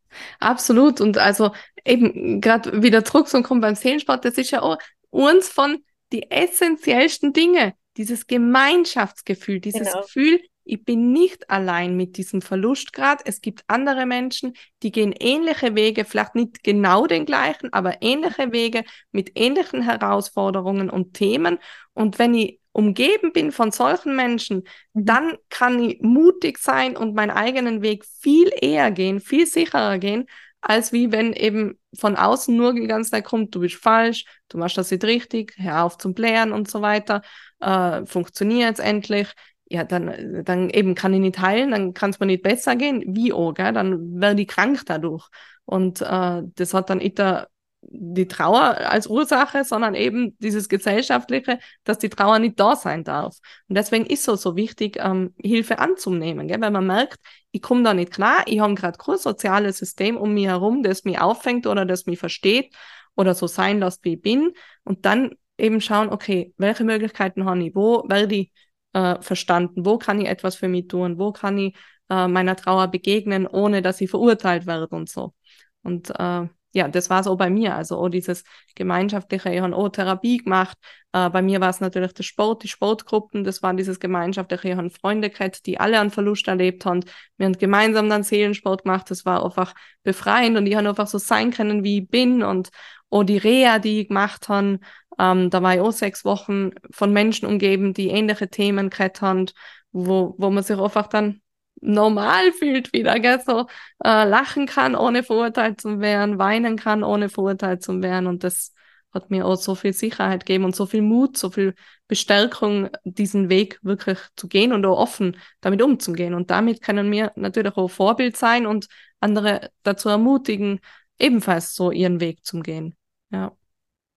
absolut. Und also eben gerade wieder zurück zum Kommen beim Seelensport, das ist ja auch uns von die essentiellsten Dinge, dieses Gemeinschaftsgefühl, dieses genau. Gefühl, ich bin nicht allein mit diesem Verlustgrad. Es gibt andere Menschen, die gehen ähnliche Wege, vielleicht nicht genau den gleichen, aber ähnliche Wege mit ähnlichen Herausforderungen und Themen. Und wenn ich umgeben bin von solchen Menschen, mhm. dann kann ich mutig sein und meinen eigenen Weg viel eher gehen, viel sicherer gehen, als wie wenn eben von außen nur die ganze Zeit kommt, du bist falsch, du machst das nicht richtig, hör auf zum Blären und so weiter, äh, funktioniert jetzt endlich. Ja, dann, dann eben kann ich nicht heilen, dann kann es mir nicht besser gehen, wie auch, gell? dann werde ich krank dadurch. Und äh, das hat dann Ita die Trauer als Ursache, sondern eben dieses gesellschaftliche, dass die Trauer nicht da sein darf. Und deswegen ist es so wichtig, ähm, Hilfe anzunehmen, gell? weil man merkt, ich komme da nicht klar, ich habe gerade kein soziales System um mich herum, das mich auffängt oder das mich versteht oder so sein lässt, wie ich bin. Und dann eben schauen, okay, welche Möglichkeiten habe ich, wo werde ich äh, verstanden, wo kann ich etwas für mich tun, wo kann ich äh, meiner Trauer begegnen, ohne dass ich verurteilt werde und so. Und äh, ja, das war so bei mir. Also auch dieses gemeinschaftliche, ich habe auch Therapie gemacht. Äh, bei mir war es natürlich der Sport, die Sportgruppen, das war dieses gemeinschaftliche, ich habe Freunde gehabt, die alle einen Verlust erlebt haben. Wir haben gemeinsam dann Seelensport gemacht, das war einfach befreiend und ich habe einfach so sein können, wie ich bin und auch die Reha, die ich gemacht habe, ähm, da war ich auch sechs Wochen von Menschen umgeben, die ähnliche Themen gehabt haben, wo, wo man sich einfach dann normal fühlt wieder, gell? so äh, lachen kann, ohne verurteilt zu werden, weinen kann, ohne verurteilt zu werden. Und das hat mir auch so viel Sicherheit gegeben und so viel Mut, so viel Bestärkung, diesen Weg wirklich zu gehen und auch offen damit umzugehen. Und damit können wir natürlich auch Vorbild sein und andere dazu ermutigen, ebenfalls so ihren Weg zu gehen. Ja.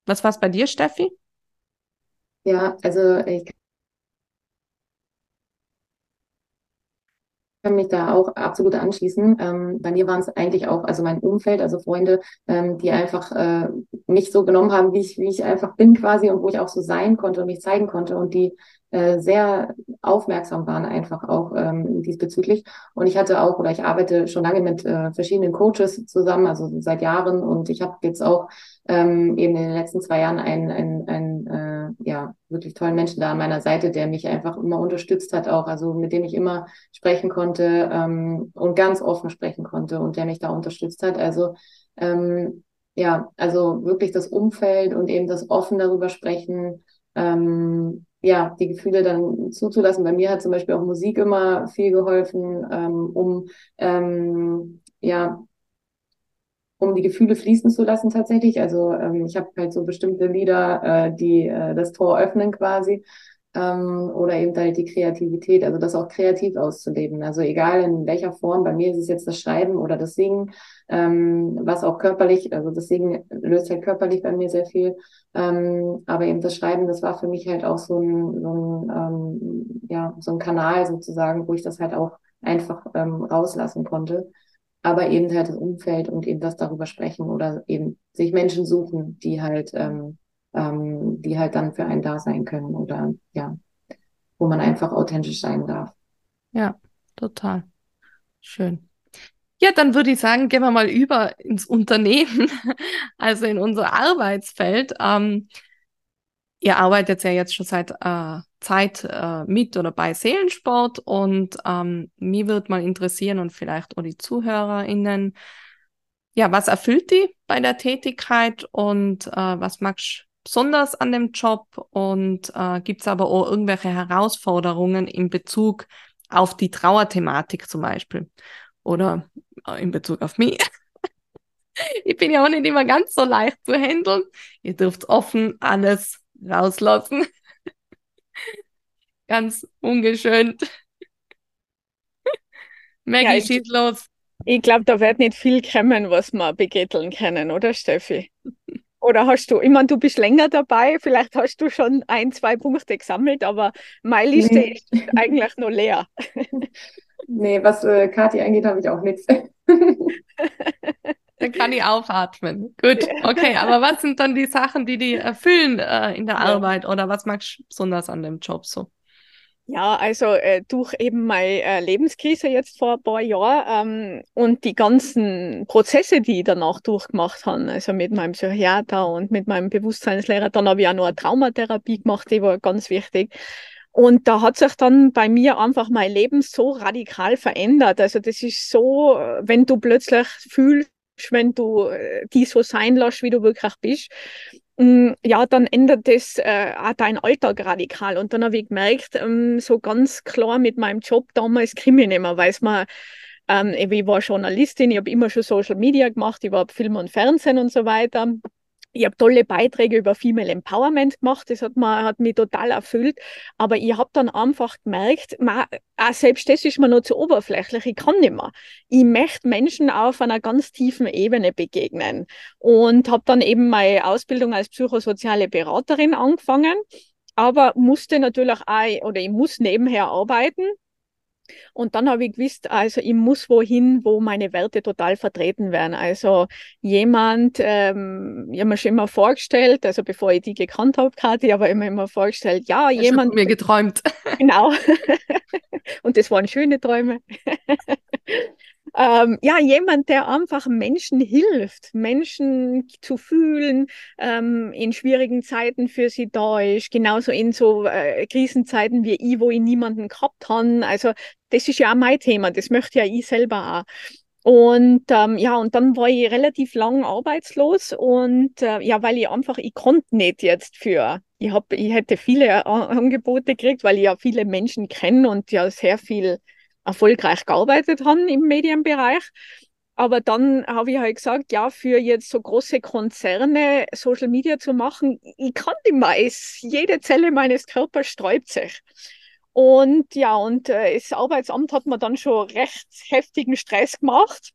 Was war es bei dir, Steffi? Ja, also ich kann mich da auch absolut anschließen. Ähm, bei mir waren es eigentlich auch, also mein Umfeld, also Freunde, ähm, die einfach äh, mich so genommen haben, wie ich, wie ich einfach bin quasi und wo ich auch so sein konnte und mich zeigen konnte und die äh, sehr aufmerksam waren einfach auch ähm, diesbezüglich. Und ich hatte auch oder ich arbeite schon lange mit äh, verschiedenen Coaches zusammen, also seit Jahren und ich habe jetzt auch ähm, eben in den letzten zwei Jahren einen, einen, einen äh, ja, wirklich tollen Menschen da an meiner Seite, der mich einfach immer unterstützt hat, auch, also mit dem ich immer sprechen konnte ähm, und ganz offen sprechen konnte und der mich da unterstützt hat. Also ähm, ja, also wirklich das Umfeld und eben das offen darüber sprechen, ähm, ja, die Gefühle dann zuzulassen. Bei mir hat zum Beispiel auch Musik immer viel geholfen, ähm, um ähm, ja um die Gefühle fließen zu lassen tatsächlich. Also ähm, ich habe halt so bestimmte Lieder, äh, die äh, das Tor öffnen quasi. Ähm, oder eben halt die Kreativität, also das auch kreativ auszuleben. Also egal in welcher Form, bei mir ist es jetzt das Schreiben oder das Singen, ähm, was auch körperlich, also das Singen löst halt körperlich bei mir sehr viel. Ähm, aber eben das Schreiben, das war für mich halt auch so ein, so ein, ähm, ja, so ein Kanal sozusagen, wo ich das halt auch einfach ähm, rauslassen konnte aber eben halt das Umfeld und eben das darüber sprechen oder eben sich Menschen suchen, die halt, ähm, ähm, die halt dann für einen da sein können oder ja, wo man einfach authentisch sein darf. Ja, total. Schön. Ja, dann würde ich sagen, gehen wir mal über ins Unternehmen, also in unser Arbeitsfeld. Ähm, ihr arbeitet ja jetzt schon seit äh, Zeit äh, mit oder bei Seelensport und ähm, mir würde mal interessieren und vielleicht auch die ZuhörerInnen, ja, was erfüllt die bei der Tätigkeit und äh, was magst du besonders an dem Job und äh, gibt es aber auch irgendwelche Herausforderungen in Bezug auf die Trauerthematik zum Beispiel oder äh, in Bezug auf mich? ich bin ja auch nicht immer ganz so leicht zu handeln. Ihr dürft offen alles rauslassen. Ganz ungeschönt. Maggie, ja, schieß los. Ich glaube, da wird nicht viel kommen, was wir begetteln können, oder Steffi? Oder hast du, ich meine, du bist länger dabei, vielleicht hast du schon ein, zwei Punkte gesammelt, aber meine Liste nee. ist eigentlich noch leer. Nee, was äh, Kathi angeht, habe ich auch nichts. Dann kann ich aufatmen. Gut, okay. Aber was sind dann die Sachen, die die erfüllen äh, in der ja. Arbeit oder was magst du besonders an dem Job so? Ja, also äh, durch eben meine äh, Lebenskrise jetzt vor ein paar Jahren ähm, und die ganzen Prozesse, die ich danach durchgemacht habe, also mit meinem Psychiater und mit meinem Bewusstseinslehrer, dann habe ich auch noch eine Traumatherapie gemacht, die war ganz wichtig. Und da hat sich dann bei mir einfach mein Leben so radikal verändert. Also das ist so, wenn du plötzlich fühlst, wenn du äh, die so sein lässt, wie du wirklich bist, ja, dann ändert das äh, auch dein Alltag radikal. Und dann habe ich gemerkt, ähm, so ganz klar mit meinem Job damals kriege ich nicht mehr, weil es mir Ähm, ich war Journalistin, ich habe immer schon Social Media gemacht, ich war Film und Fernsehen und so weiter. Ich habe tolle Beiträge über Female Empowerment gemacht, das hat, man, hat mich total erfüllt. Aber ich habe dann einfach gemerkt, man, auch selbst das ist mir noch zu oberflächlich, ich kann nicht mehr. Ich möchte Menschen auf einer ganz tiefen Ebene begegnen. Und habe dann eben meine Ausbildung als psychosoziale Beraterin angefangen, aber musste natürlich auch, oder ich muss nebenher arbeiten und dann habe ich gewusst, also ich muss wohin, wo meine Werte total vertreten werden. Also jemand, ähm, ich habe mir schon immer vorgestellt, also bevor ich die gekannt habe, Kathi, aber immer immer vorgestellt, ja, ich jemand. mir geträumt. Genau. Und das waren schöne Träume. ähm, ja, jemand, der einfach Menschen hilft, Menschen zu fühlen, ähm, in schwierigen Zeiten für sie da ist, genauso in so äh, Krisenzeiten wie ich, wo ich niemanden gehabt habe. Also das ist ja auch mein Thema, das möchte ja ich selber auch. Und ähm, ja, und dann war ich relativ lang arbeitslos und äh, ja, weil ich einfach, ich konnte nicht jetzt für, ich hab, ich hätte viele Angebote gekriegt, weil ich ja viele Menschen kenne und ja sehr viel erfolgreich gearbeitet haben im Medienbereich. Aber dann habe ich halt gesagt, ja, für jetzt so große Konzerne Social Media zu machen, ich kann mehr. Es, jede Zelle meines Körpers sträubt sich. Und ja, und äh, das Arbeitsamt hat mir dann schon recht heftigen Stress gemacht.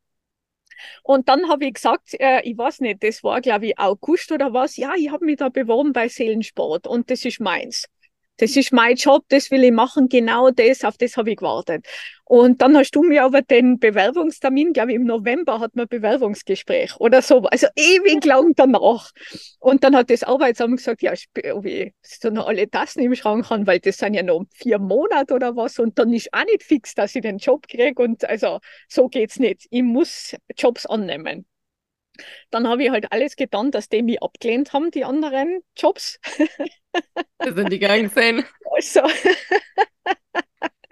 Und dann habe ich gesagt, äh, ich weiß nicht, das war glaube ich August oder was, ja, ich habe mich da beworben bei Seelensport und das ist meins das ist mein Job, das will ich machen, genau das, auf das habe ich gewartet. Und dann hast du mir aber den Bewerbungstermin, glaube ich, im November hat man Bewerbungsgespräch oder so, also ewig lang danach. Und dann hat das Arbeitsamt gesagt, ja, ob ich so noch alle Tassen im Schrank habe, weil das sind ja noch vier Monate oder was und dann ist auch nicht fix, dass ich den Job kriege und also so geht's nicht. Ich muss Jobs annehmen. Dann habe ich halt alles getan, dass die mich abgelehnt haben, die anderen Jobs. Das sind die gesehen. Also.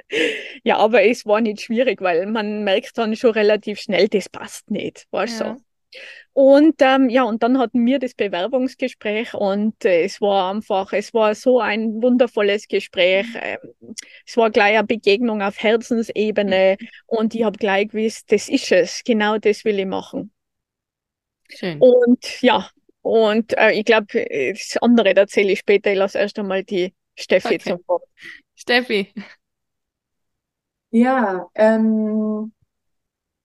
ja, aber es war nicht schwierig, weil man merkt dann schon relativ schnell, das passt nicht. Weißt ja. so. Und ähm, ja, und dann hatten wir das Bewerbungsgespräch und äh, es war einfach, es war so ein wundervolles Gespräch. Mhm. Ähm, es war gleich eine Begegnung auf Herzensebene mhm. und ich habe gleich gewusst, das ist es, genau das will ich machen. Schön. Und ja, und äh, ich glaube, das andere erzähle ich später. Ich lasse erst einmal die Steffi okay. zum Wort. Steffi. Ja, ähm,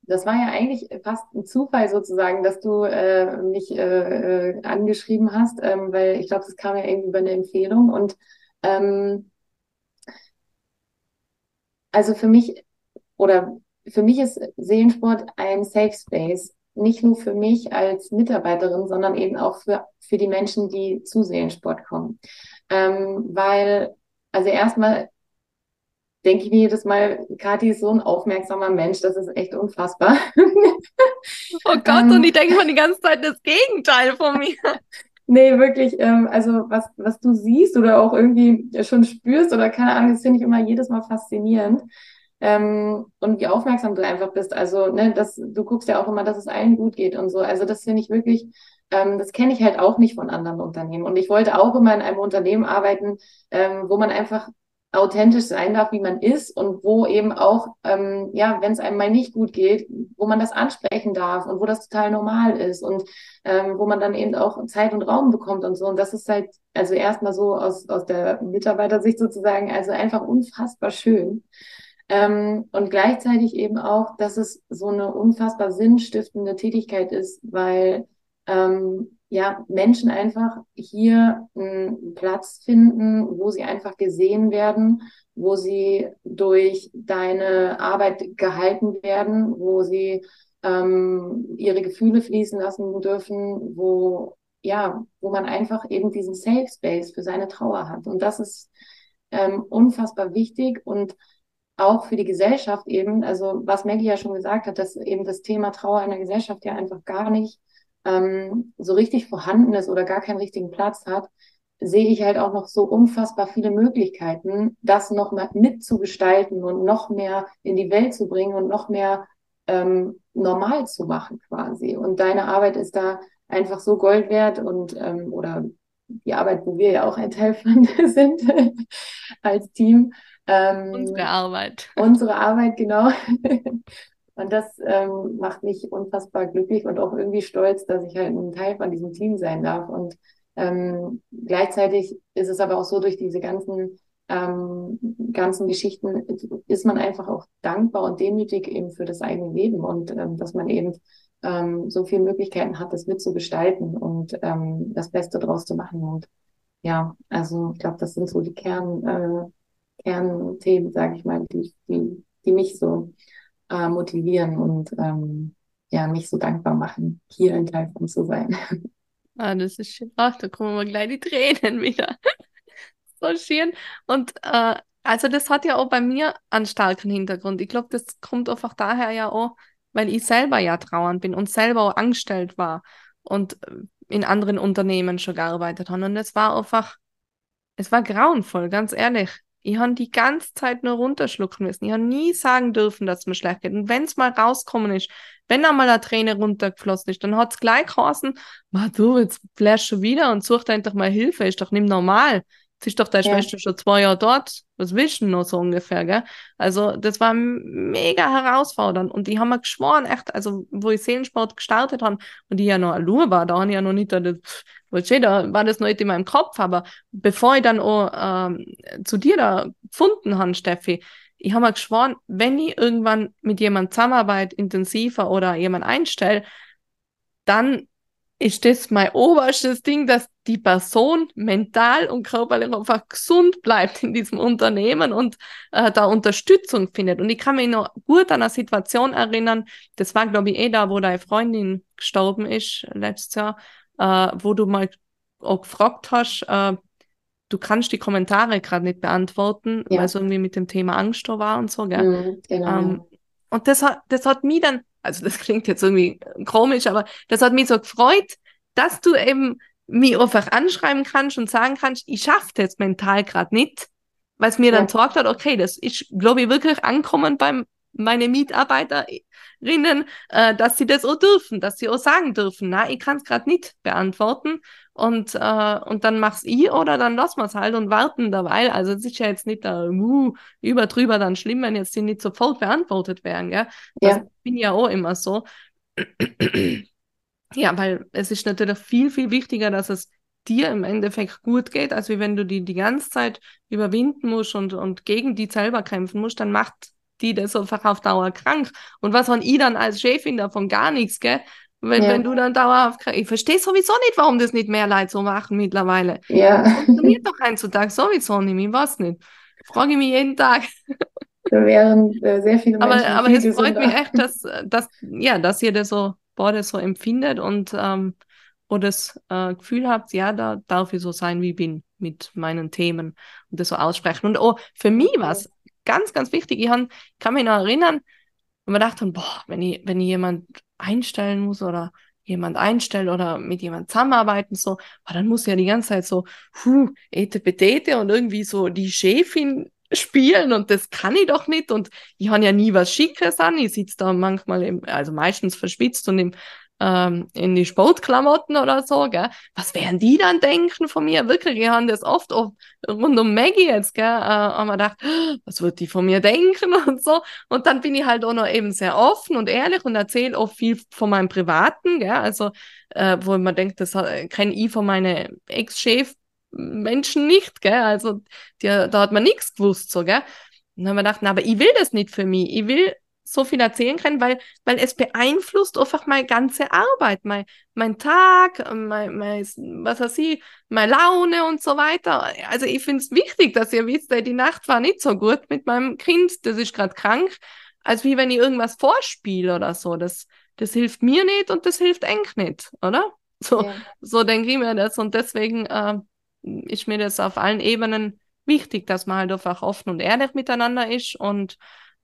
das war ja eigentlich fast ein Zufall sozusagen, dass du äh, mich äh, äh, angeschrieben hast, ähm, weil ich glaube, das kam ja irgendwie über eine Empfehlung. Und ähm, also für mich oder für mich ist Seelensport ein Safe Space nicht nur für mich als Mitarbeiterin, sondern eben auch für, für die Menschen, die zu Seelensport kommen. Ähm, weil, also erstmal denke ich mir jedes Mal, Kathi ist so ein aufmerksamer Mensch, das ist echt unfassbar. oh Gott, ähm, und ich denke mal die ganze Zeit das Gegenteil von mir. Nee, wirklich, ähm, also was, was du siehst oder auch irgendwie schon spürst oder keine Ahnung, das finde ich immer jedes Mal faszinierend ähm, und wie aufmerksam du einfach bist. Also, ne, das, du guckst ja auch immer, dass es allen gut geht und so. Also, das finde ich wirklich, ähm, das kenne ich halt auch nicht von anderen Unternehmen. Und ich wollte auch immer in einem Unternehmen arbeiten, ähm, wo man einfach authentisch sein darf, wie man ist und wo eben auch, ähm, ja, wenn es einem mal nicht gut geht, wo man das ansprechen darf und wo das total normal ist und ähm, wo man dann eben auch Zeit und Raum bekommt und so. Und das ist halt, also erstmal so aus, aus der Mitarbeitersicht sozusagen, also einfach unfassbar schön. Ähm, und gleichzeitig eben auch, dass es so eine unfassbar sinnstiftende Tätigkeit ist, weil ähm, ja Menschen einfach hier einen Platz finden, wo sie einfach gesehen werden, wo sie durch deine Arbeit gehalten werden, wo sie ähm, ihre Gefühle fließen lassen dürfen, wo ja, wo man einfach eben diesen Safe Space für seine Trauer hat. Und das ist ähm, unfassbar wichtig und auch für die Gesellschaft eben, also was Maggie ja schon gesagt hat, dass eben das Thema Trauer in der Gesellschaft ja einfach gar nicht ähm, so richtig vorhanden ist oder gar keinen richtigen Platz hat, sehe ich halt auch noch so unfassbar viele Möglichkeiten, das noch mal mitzugestalten und noch mehr in die Welt zu bringen und noch mehr ähm, normal zu machen quasi. Und deine Arbeit ist da einfach so Gold wert und ähm, oder die Arbeit, wo wir ja auch ein Teil von sind als Team. Ähm, unsere Arbeit. Unsere Arbeit, genau. Und das ähm, macht mich unfassbar glücklich und auch irgendwie stolz, dass ich halt ein Teil von diesem Team sein darf. Und ähm, gleichzeitig ist es aber auch so, durch diese ganzen, ähm, ganzen Geschichten ist man einfach auch dankbar und demütig eben für das eigene Leben und ähm, dass man eben ähm, so viele Möglichkeiten hat, das mitzugestalten und ähm, das Beste draus zu machen. Und ja, also ich glaube, das sind so die Kern, äh, Kernthemen, sage ich mal, die, die, die mich so äh, motivieren und ähm, ja, mich so dankbar machen, hier ein Teil zu sein. Ah, das ist schön. Ach, da kommen wir gleich die Tränen wieder. so schön. Und äh, also das hat ja auch bei mir einen starken Hintergrund. Ich glaube, das kommt einfach daher ja auch, weil ich selber ja trauernd bin und selber auch angestellt war und äh, in anderen Unternehmen schon gearbeitet habe. Und es war einfach, es war grauenvoll, ganz ehrlich. Ich habe die ganze Zeit nur runterschlucken müssen. Ich habe nie sagen dürfen, dass es mir schlecht geht. Und wenn es mal rauskommen ist, wenn einmal eine Träne runtergeflossen ist, dann hat es gleich geheißen, du, jetzt flashst schon wieder und such endlich mal Hilfe, ist doch nicht normal. Jetzt ist doch deine ja. Schwester schon zwei Jahre dort. Was willst du noch so ungefähr, gell? Also, das war mega herausfordernd. Und ich habe mir geschworen, echt, also, wo ich Seelensport gestartet habe und ich ja noch Allure war, da habe ich ja noch nicht, das, da war das noch nicht in meinem Kopf, aber bevor ich dann auch ähm, zu dir da gefunden habe, Steffi, ich habe mir geschworen, wenn ich irgendwann mit jemand zusammenarbeite, intensiver oder jemand einstelle, dann ist das mein oberstes Ding, dass die Person mental und körperlich einfach gesund bleibt in diesem Unternehmen und äh, da Unterstützung findet. Und ich kann mich noch gut an eine Situation erinnern, das war, glaube ich, eh da, wo deine Freundin gestorben ist letztes Jahr, äh, wo du mal auch gefragt hast, äh, du kannst die Kommentare gerade nicht beantworten, ja. weil es irgendwie mit dem Thema Angst da war und so, gell? Mhm, genau. Ähm, und das hat, das hat mich dann also das klingt jetzt irgendwie komisch, aber das hat mich so gefreut, dass du eben mich einfach anschreiben kannst und sagen kannst, ich schaffe das mental gerade nicht, weil es mir ja. dann gesagt hat, okay, das ist, glaube ich, wirklich ankommen beim meine Mitarbeiterinnen, äh, dass sie das auch dürfen, dass sie auch sagen dürfen, na, ich kann es gerade nicht beantworten und, äh, und dann mach's ich oder dann lassen wir es halt und warten dabei. Also es ist ja jetzt nicht da uh, über drüber dann schlimm, wenn jetzt die nicht sofort beantwortet werden, gell? Das ja. bin ja auch immer so. ja, weil es ist natürlich viel, viel wichtiger, dass es dir im Endeffekt gut geht, als wenn du die die ganze Zeit überwinden musst und, und gegen die selber kämpfen musst, dann macht die das einfach auf Dauer krank. Und was habe ich dann als Chefin davon gar nichts, gell? Wenn, ja. wenn du dann dauerhaft krank Ich verstehe sowieso nicht, warum das nicht mehr Leute so machen mittlerweile. Ja. Funktioniert doch heutzutage sowieso nicht, ich weiß nicht. Frage ich mich jeden Tag. Da wären äh, sehr viele Menschen. Aber, aber es freut mich echt, dass, dass, ja, dass ihr das so, boah, das so empfindet und ähm, wo das äh, Gefühl habt, ja, da darf ich so sein, wie ich bin mit meinen Themen und das so aussprechen. Und oh, für mich war es ganz, ganz wichtig. Ich han, kann mich noch erinnern, und wir dachten, boah, wenn ich, wenn ich jemand einstellen muss oder jemand einstellen oder mit jemand zusammenarbeiten, so, boah, dann muss ja die ganze Zeit so, huh, ete betete und irgendwie so die Chefin spielen und das kann ich doch nicht und ich habe ja nie was Schickes an, ich sitze da manchmal, im, also meistens verschwitzt und im ähm, in die Sportklamotten oder so, gell? Was werden die dann denken von mir? Wirklich, wir haben das oft auch rund um Maggie jetzt, gell? Äh, haben wir gedacht, was wird die von mir denken und so. Und dann bin ich halt auch noch eben sehr offen und ehrlich und erzähle auch viel von meinem Privaten, gell? Also, äh, wo man denkt, das kenne ich von meinen Ex-Chef Menschen nicht, gell? Also, die, da hat man nichts gewusst, so, gell? Und dann haben wir gedacht, na, aber ich will das nicht für mich. Ich will so viel erzählen kann, weil, weil es beeinflusst einfach meine ganze Arbeit, mein, mein Tag, mein, mein, was weiß ich, meine Laune und so weiter. Also ich finde es wichtig, dass ihr wisst, die Nacht war nicht so gut mit meinem Kind, das ist gerade krank, als wie wenn ich irgendwas vorspiele oder so. Das, das hilft mir nicht und das hilft Eng nicht, oder? So, ja. so denke ich mir das und deswegen äh, ist mir das auf allen Ebenen wichtig, dass man halt einfach offen und ehrlich miteinander ist und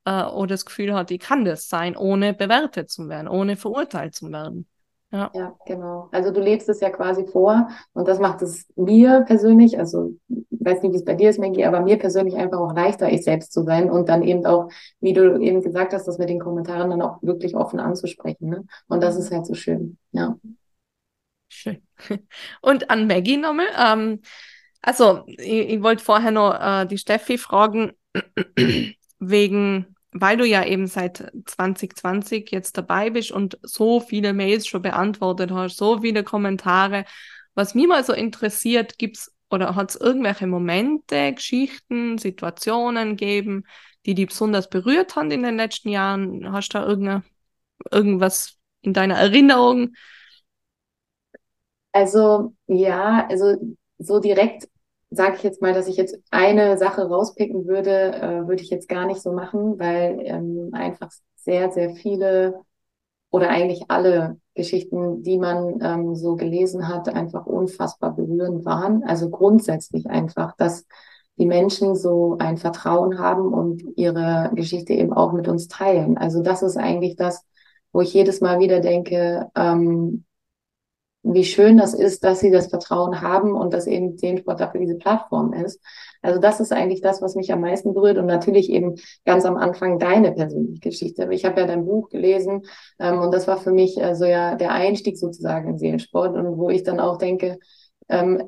äh, oder das Gefühl hat, ich kann das sein, ohne bewertet zu werden, ohne verurteilt zu werden. Ja. ja, genau. Also du lebst es ja quasi vor und das macht es mir persönlich, also ich weiß nicht, wie es bei dir ist, Maggie, aber mir persönlich einfach auch leichter, ich selbst zu sein und dann eben auch, wie du eben gesagt hast, das mit den Kommentaren dann auch wirklich offen anzusprechen. Ne? Und das ist halt so schön, ja. Schön. Und an Maggie nochmal. Ähm, also, ich, ich wollte vorher noch äh, die Steffi fragen, wegen weil du ja eben seit 2020 jetzt dabei bist und so viele Mails schon beantwortet hast, so viele Kommentare, was mich mal so interessiert, gibt's oder hat es irgendwelche Momente, Geschichten, Situationen gegeben, die dich besonders berührt haben in den letzten Jahren? Hast du da irgende, irgendwas in deiner Erinnerung? Also ja, also so direkt sage ich jetzt mal, dass ich jetzt eine Sache rauspicken würde, äh, würde ich jetzt gar nicht so machen, weil ähm, einfach sehr, sehr viele oder eigentlich alle Geschichten, die man ähm, so gelesen hat, einfach unfassbar berührend waren. Also grundsätzlich einfach, dass die Menschen so ein Vertrauen haben und ihre Geschichte eben auch mit uns teilen. Also das ist eigentlich das, wo ich jedes Mal wieder denke, ähm, wie schön das ist, dass sie das Vertrauen haben und dass eben Sehensport dafür diese Plattform ist. Also das ist eigentlich das, was mich am meisten berührt und natürlich eben ganz am Anfang deine persönliche Geschichte. Ich habe ja dein Buch gelesen ähm, und das war für mich also ja der Einstieg sozusagen in Seelensport und wo ich dann auch denke, ähm,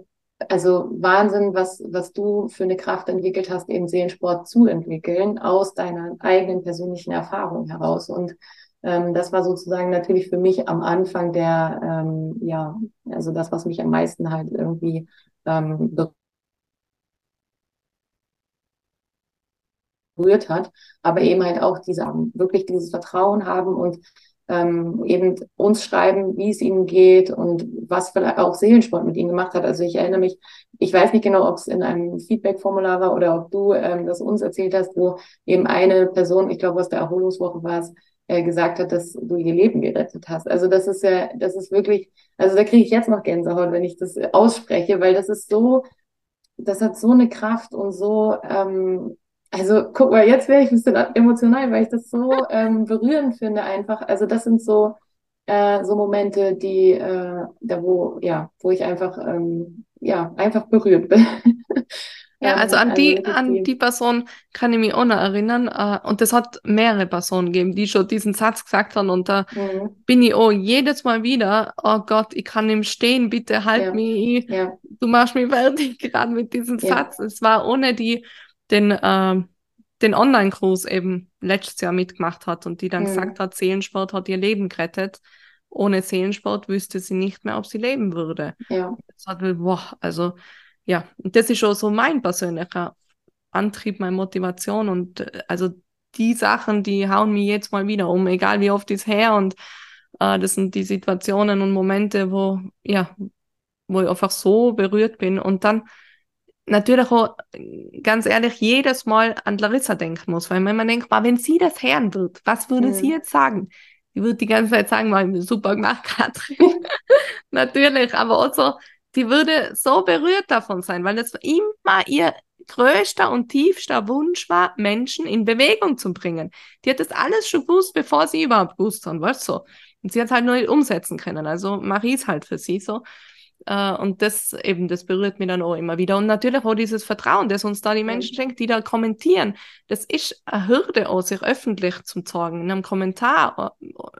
also Wahnsinn, was, was du für eine Kraft entwickelt hast, eben Seelensport zu entwickeln, aus deiner eigenen persönlichen Erfahrung heraus. Und ähm, das war sozusagen natürlich für mich am Anfang der, ähm, ja, also das, was mich am meisten halt irgendwie ähm, berührt hat, aber eben halt auch diese, wirklich dieses Vertrauen haben und ähm, eben uns schreiben, wie es ihnen geht und was vielleicht auch Seelensport mit ihnen gemacht hat. Also ich erinnere mich, ich weiß nicht genau, ob es in einem Feedback-Formular war oder ob du ähm, das uns erzählt hast, wo eben eine Person, ich glaube aus der Erholungswoche war es, äh, gesagt hat, dass du ihr Leben gerettet hast. Also das ist ja, das ist wirklich, also da kriege ich jetzt noch Gänsehaut, wenn ich das ausspreche, weil das ist so, das hat so eine Kraft und so, ähm, also guck mal, jetzt wäre ich ein bisschen emotional, weil ich das so ähm, berührend finde einfach. Also das sind so, äh, so Momente, die, äh, da wo, ja, wo ich einfach, ähm, ja, einfach berührt bin. Ja, also an die, also an die Person kann ich mich auch noch erinnern. Äh, und das hat mehrere Personen gegeben, die schon diesen Satz gesagt haben. Und da mhm. bin ich auch jedes Mal wieder, oh Gott, ich kann ihm stehen, bitte halt ja. mich. Ja. Du machst mich fertig gerade mit diesem ja. Satz. Es war ohne die, den, äh, den Online-Kurs eben letztes Jahr mitgemacht hat und die dann mhm. gesagt hat, Seelensport hat ihr Leben gerettet. Ohne Seelensport wüsste sie nicht mehr, ob sie leben würde. Ja. Das hat, boah, also ja, und das ist schon so mein persönlicher Antrieb, meine Motivation und äh, also die Sachen, die hauen mich jetzt mal wieder um, egal wie oft ist her und äh, das sind die Situationen und Momente, wo ja, wo ich einfach so berührt bin und dann natürlich auch ganz ehrlich jedes Mal an Larissa denken muss, weil wenn man denkt, wenn sie das hören wird, was würde mhm. sie jetzt sagen? Die wird die ganze Zeit sagen, mal super gemacht, Katrin. natürlich, aber auch so, die würde so berührt davon sein, weil es immer ihr größter und tiefster Wunsch war, Menschen in Bewegung zu bringen. Die hat das alles schon gewusst, bevor sie überhaupt gewusst haben, weißt du? So. Und sie hat halt nur nicht umsetzen können. Also Marie ist halt für sie so. Uh, und das eben, das berührt mich dann auch immer wieder. Und natürlich auch dieses Vertrauen, das uns da die Menschen schenkt, die da kommentieren. Das ist eine Hürde auch, sich öffentlich zu zeigen, in einem Kommentar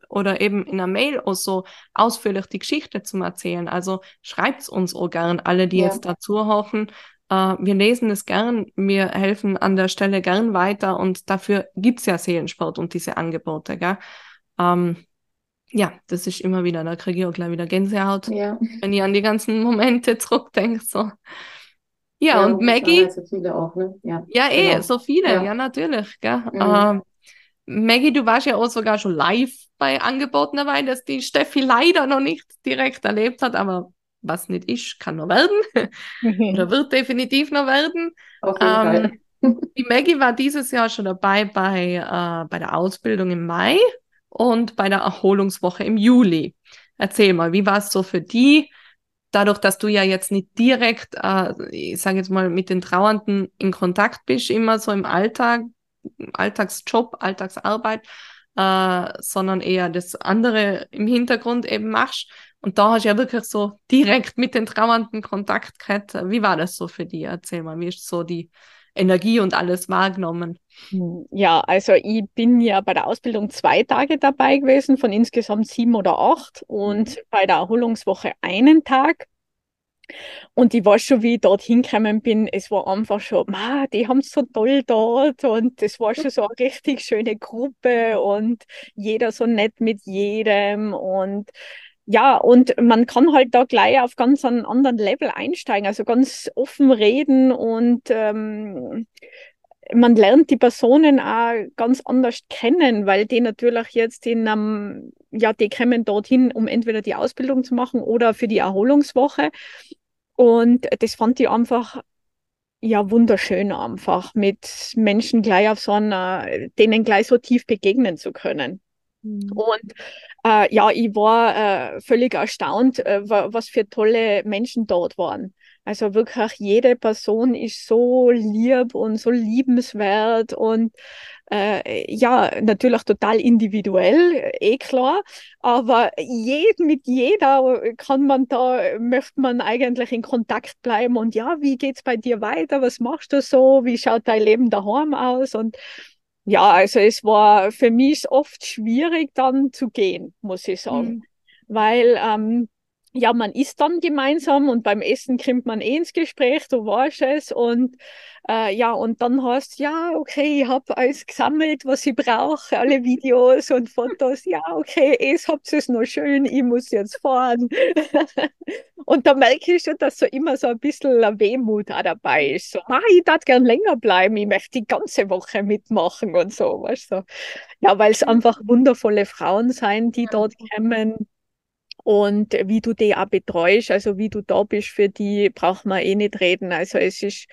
oder eben in einer Mail auch so ausführlich die Geschichte zu erzählen. Also schreibt's uns auch gern, alle, die ja. jetzt dazu hoffen. Uh, wir lesen es gern, wir helfen an der Stelle gern weiter und dafür gibt's ja Seelensport und diese Angebote, gell? Ähm, ja, das ist immer wieder, da kriege ich auch gleich wieder Gänsehaut, ja. wenn ich an die ganzen Momente zurückdenke. So. Ja, ja und Maggie. So viele auch, ne? Ja, ja eh, genau. so viele, ja, ja natürlich. Gell? Mhm. Ähm, Maggie, du warst ja auch sogar schon live bei Angeboten dabei, dass die Steffi leider noch nicht direkt erlebt hat, aber was nicht ist, kann noch werden. Oder wird definitiv noch werden. Auf jeden ähm, Fall. Die Maggie war dieses Jahr schon dabei bei, äh, bei der Ausbildung im Mai und bei der Erholungswoche im Juli. Erzähl mal, wie war es so für die? Dadurch, dass du ja jetzt nicht direkt, äh, ich sage jetzt mal, mit den Trauernden in Kontakt bist, immer so im Alltag, Alltagsjob, Alltagsarbeit, äh, sondern eher das andere im Hintergrund eben machst. Und da hast du ja wirklich so direkt mit den Trauernden Kontakt gehabt. Wie war das so für dich? Erzähl mal, wie ist so die Energie und alles wahrgenommen? Hm, ja, also ich bin ja bei der Ausbildung zwei Tage dabei gewesen, von insgesamt sieben oder acht und mhm. bei der Erholungswoche einen Tag. Und ich weiß schon, wie ich dort hingekommen bin, es war einfach schon, ma, die haben es so toll dort und es war schon so eine richtig schöne Gruppe und jeder so nett mit jedem und ja, und man kann halt da gleich auf ganz einen anderen Level einsteigen, also ganz offen reden und ähm, man lernt die Personen auch ganz anders kennen, weil die natürlich jetzt in einem, ja, die kommen dorthin, um entweder die Ausbildung zu machen oder für die Erholungswoche. Und das fand ich einfach ja wunderschön einfach mit Menschen gleich auf so einer, denen gleich so tief begegnen zu können. Mhm. Und äh, ja, ich war äh, völlig erstaunt, äh, was für tolle Menschen dort waren. Also wirklich jede Person ist so lieb und so liebenswert und äh, ja, natürlich total individuell, eh klar, aber jed, mit jeder kann man da, möchte man eigentlich in Kontakt bleiben und ja, wie geht's bei dir weiter? Was machst du so? Wie schaut dein Leben daheim aus? Und ja, also es war für mich oft schwierig dann zu gehen, muss ich sagen, mhm. weil ähm, ja, man isst dann gemeinsam und beim Essen kommt man eh ins Gespräch, du weißt es. Und äh, ja, und dann hast ja, okay, ich habe alles gesammelt, was ich brauche, alle Videos und Fotos. Ja, okay, es habt es noch schön, ich muss jetzt fahren. und da merke ich schon, dass so immer so ein bisschen eine Wehmut auch dabei ist. So, ah, ich darf gern länger bleiben, ich möchte die ganze Woche mitmachen und so, weißt du. Ja, weil es einfach wundervolle Frauen sein, die dort kommen und wie du die auch betreust, also wie du da bist für die, braucht man eh nicht reden. Also es ist,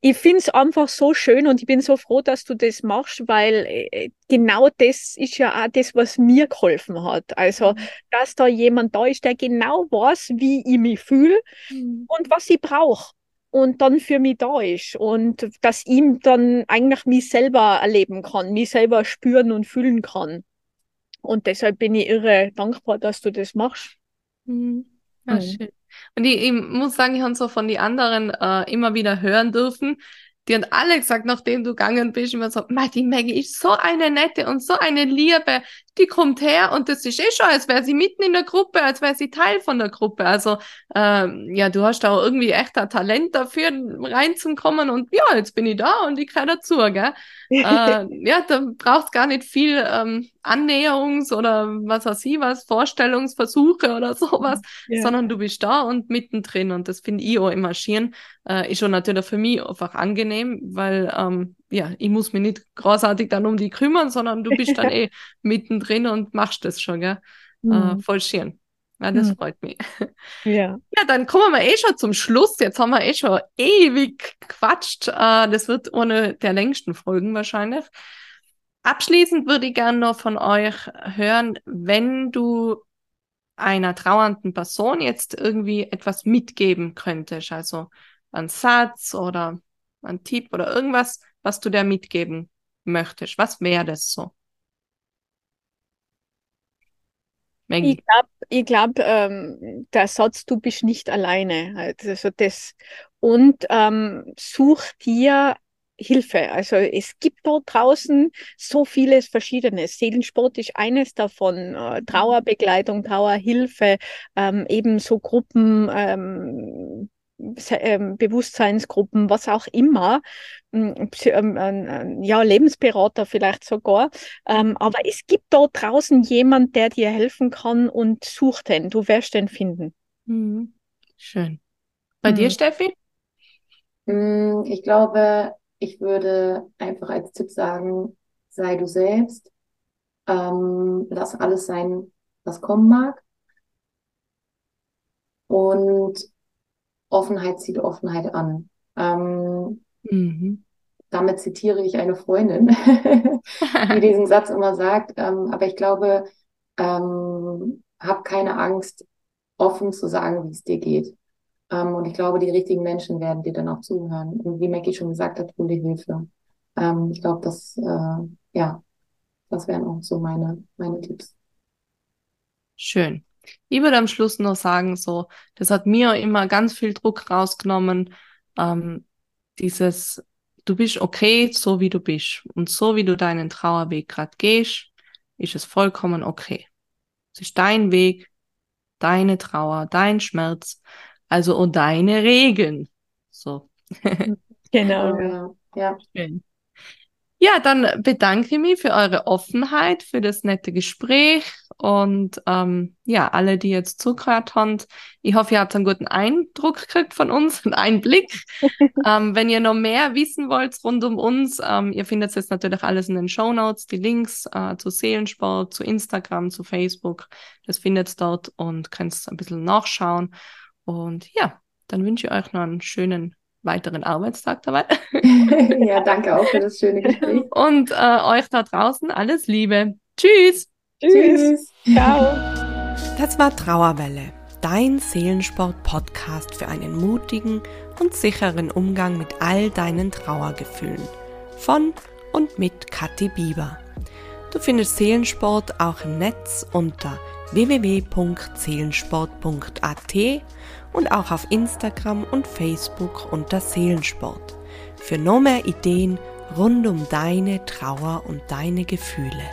ich finde es einfach so schön und ich bin so froh, dass du das machst, weil äh, genau das ist ja auch das, was mir geholfen hat. Also, mhm. dass da jemand da ist, der genau weiß, wie ich mich fühle mhm. und was ich brauche und dann für mich da ist und dass ihm dann eigentlich mich selber erleben kann, mich selber spüren und fühlen kann. Und deshalb bin ich irre dankbar, dass du das machst. Mhm. Ja, mhm. schön. Und ich, ich, muss sagen, ich habe so von den anderen äh, immer wieder hören dürfen, die haben alle gesagt, nachdem du gegangen bist, immer so, die Maggie ist so eine nette und so eine Liebe, die kommt her und das ist eh schon, als wäre sie mitten in der Gruppe, als wäre sie Teil von der Gruppe. Also ähm, ja, du hast auch irgendwie echt ein Talent dafür, reinzukommen und ja, jetzt bin ich da und ich gehöre dazu, gell? äh, ja, da braucht gar nicht viel ähm, Annäherungs- oder was weiß ich was, Vorstellungsversuche oder sowas, ja. sondern du bist da und mittendrin und das finde ich auch im Marschieren äh, ist schon natürlich für mich einfach angenehm, weil ähm, ja, ich muss mich nicht großartig dann um die kümmern, sondern du bist dann eh mittendrin und machst das schon, gell? Mhm. Äh, voll schön. Ja, das mhm. freut mich. Ja. Ja, dann kommen wir eh schon zum Schluss. Jetzt haben wir eh schon ewig gequatscht. Äh, das wird eine der längsten Folgen wahrscheinlich. Abschließend würde ich gerne noch von euch hören, wenn du einer trauernden Person jetzt irgendwie etwas mitgeben könntest, also ein Satz oder ein Tipp oder irgendwas, was du der mitgeben möchtest? Was wäre das so? Maggie. Ich glaube, ich glaub, ähm, der Satz, du bist nicht alleine. Also das, und ähm, such dir Hilfe. Also es gibt dort draußen so vieles Verschiedenes. Seelensport ist eines davon. Äh, Trauerbegleitung, Trauerhilfe, ähm, ebenso Gruppen, ähm, Bewusstseinsgruppen, was auch immer, hm, ähm, ja, Lebensberater vielleicht sogar. Ähm, aber es gibt dort draußen jemand, der dir helfen kann und such den. Du wirst den finden. Mhm. Schön. Bei mhm. dir, Steffi? Hm, ich glaube, ich würde einfach als Tipp sagen, sei du selbst. Ähm, lass alles sein, was kommen mag. Und Offenheit zieht Offenheit an. Ähm, mhm. Damit zitiere ich eine Freundin, die diesen Satz immer sagt. Ähm, aber ich glaube, ähm, hab keine Angst, offen zu sagen, wie es dir geht. Ähm, und ich glaube, die richtigen Menschen werden dir dann auch zuhören. Und wie Maggie schon gesagt hat, hol dir Hilfe. Ähm, ich glaube, das, äh, ja, das wären auch so meine, meine Tipps. Schön. Ich würde am Schluss noch sagen, so, das hat mir immer ganz viel Druck rausgenommen. Ähm, dieses, du bist okay, so wie du bist. Und so wie du deinen Trauerweg gerade gehst, ist es vollkommen okay. Es ist dein Weg, deine Trauer, dein Schmerz. Also und deine Regeln. So. Genau. Genau. Ja. Schön. Ja, dann bedanke ich mich für eure Offenheit, für das nette Gespräch und ähm, ja, alle, die jetzt zugehört haben. Ich hoffe, ihr habt einen guten Eindruck gekriegt von uns, einen Einblick. ähm, wenn ihr noch mehr wissen wollt rund um uns, ähm, ihr findet jetzt natürlich alles in den Show Notes, die Links äh, zu Seelensport, zu Instagram, zu Facebook. Das findet ihr dort und könnt ein bisschen nachschauen. Und ja, dann wünsche ich euch noch einen schönen weiteren Arbeitstag dabei. ja, danke auch für das schöne Gespräch. Und äh, euch da draußen alles Liebe. Tschüss. Tschüss. Ciao. Das war Trauerwelle, dein Seelensport-Podcast für einen mutigen und sicheren Umgang mit all deinen Trauergefühlen. Von und mit Kathi Bieber. Du findest Seelensport auch im Netz unter www.seelensport.at und auch auf Instagram und Facebook unter Seelensport. Für noch mehr Ideen rund um deine Trauer und deine Gefühle.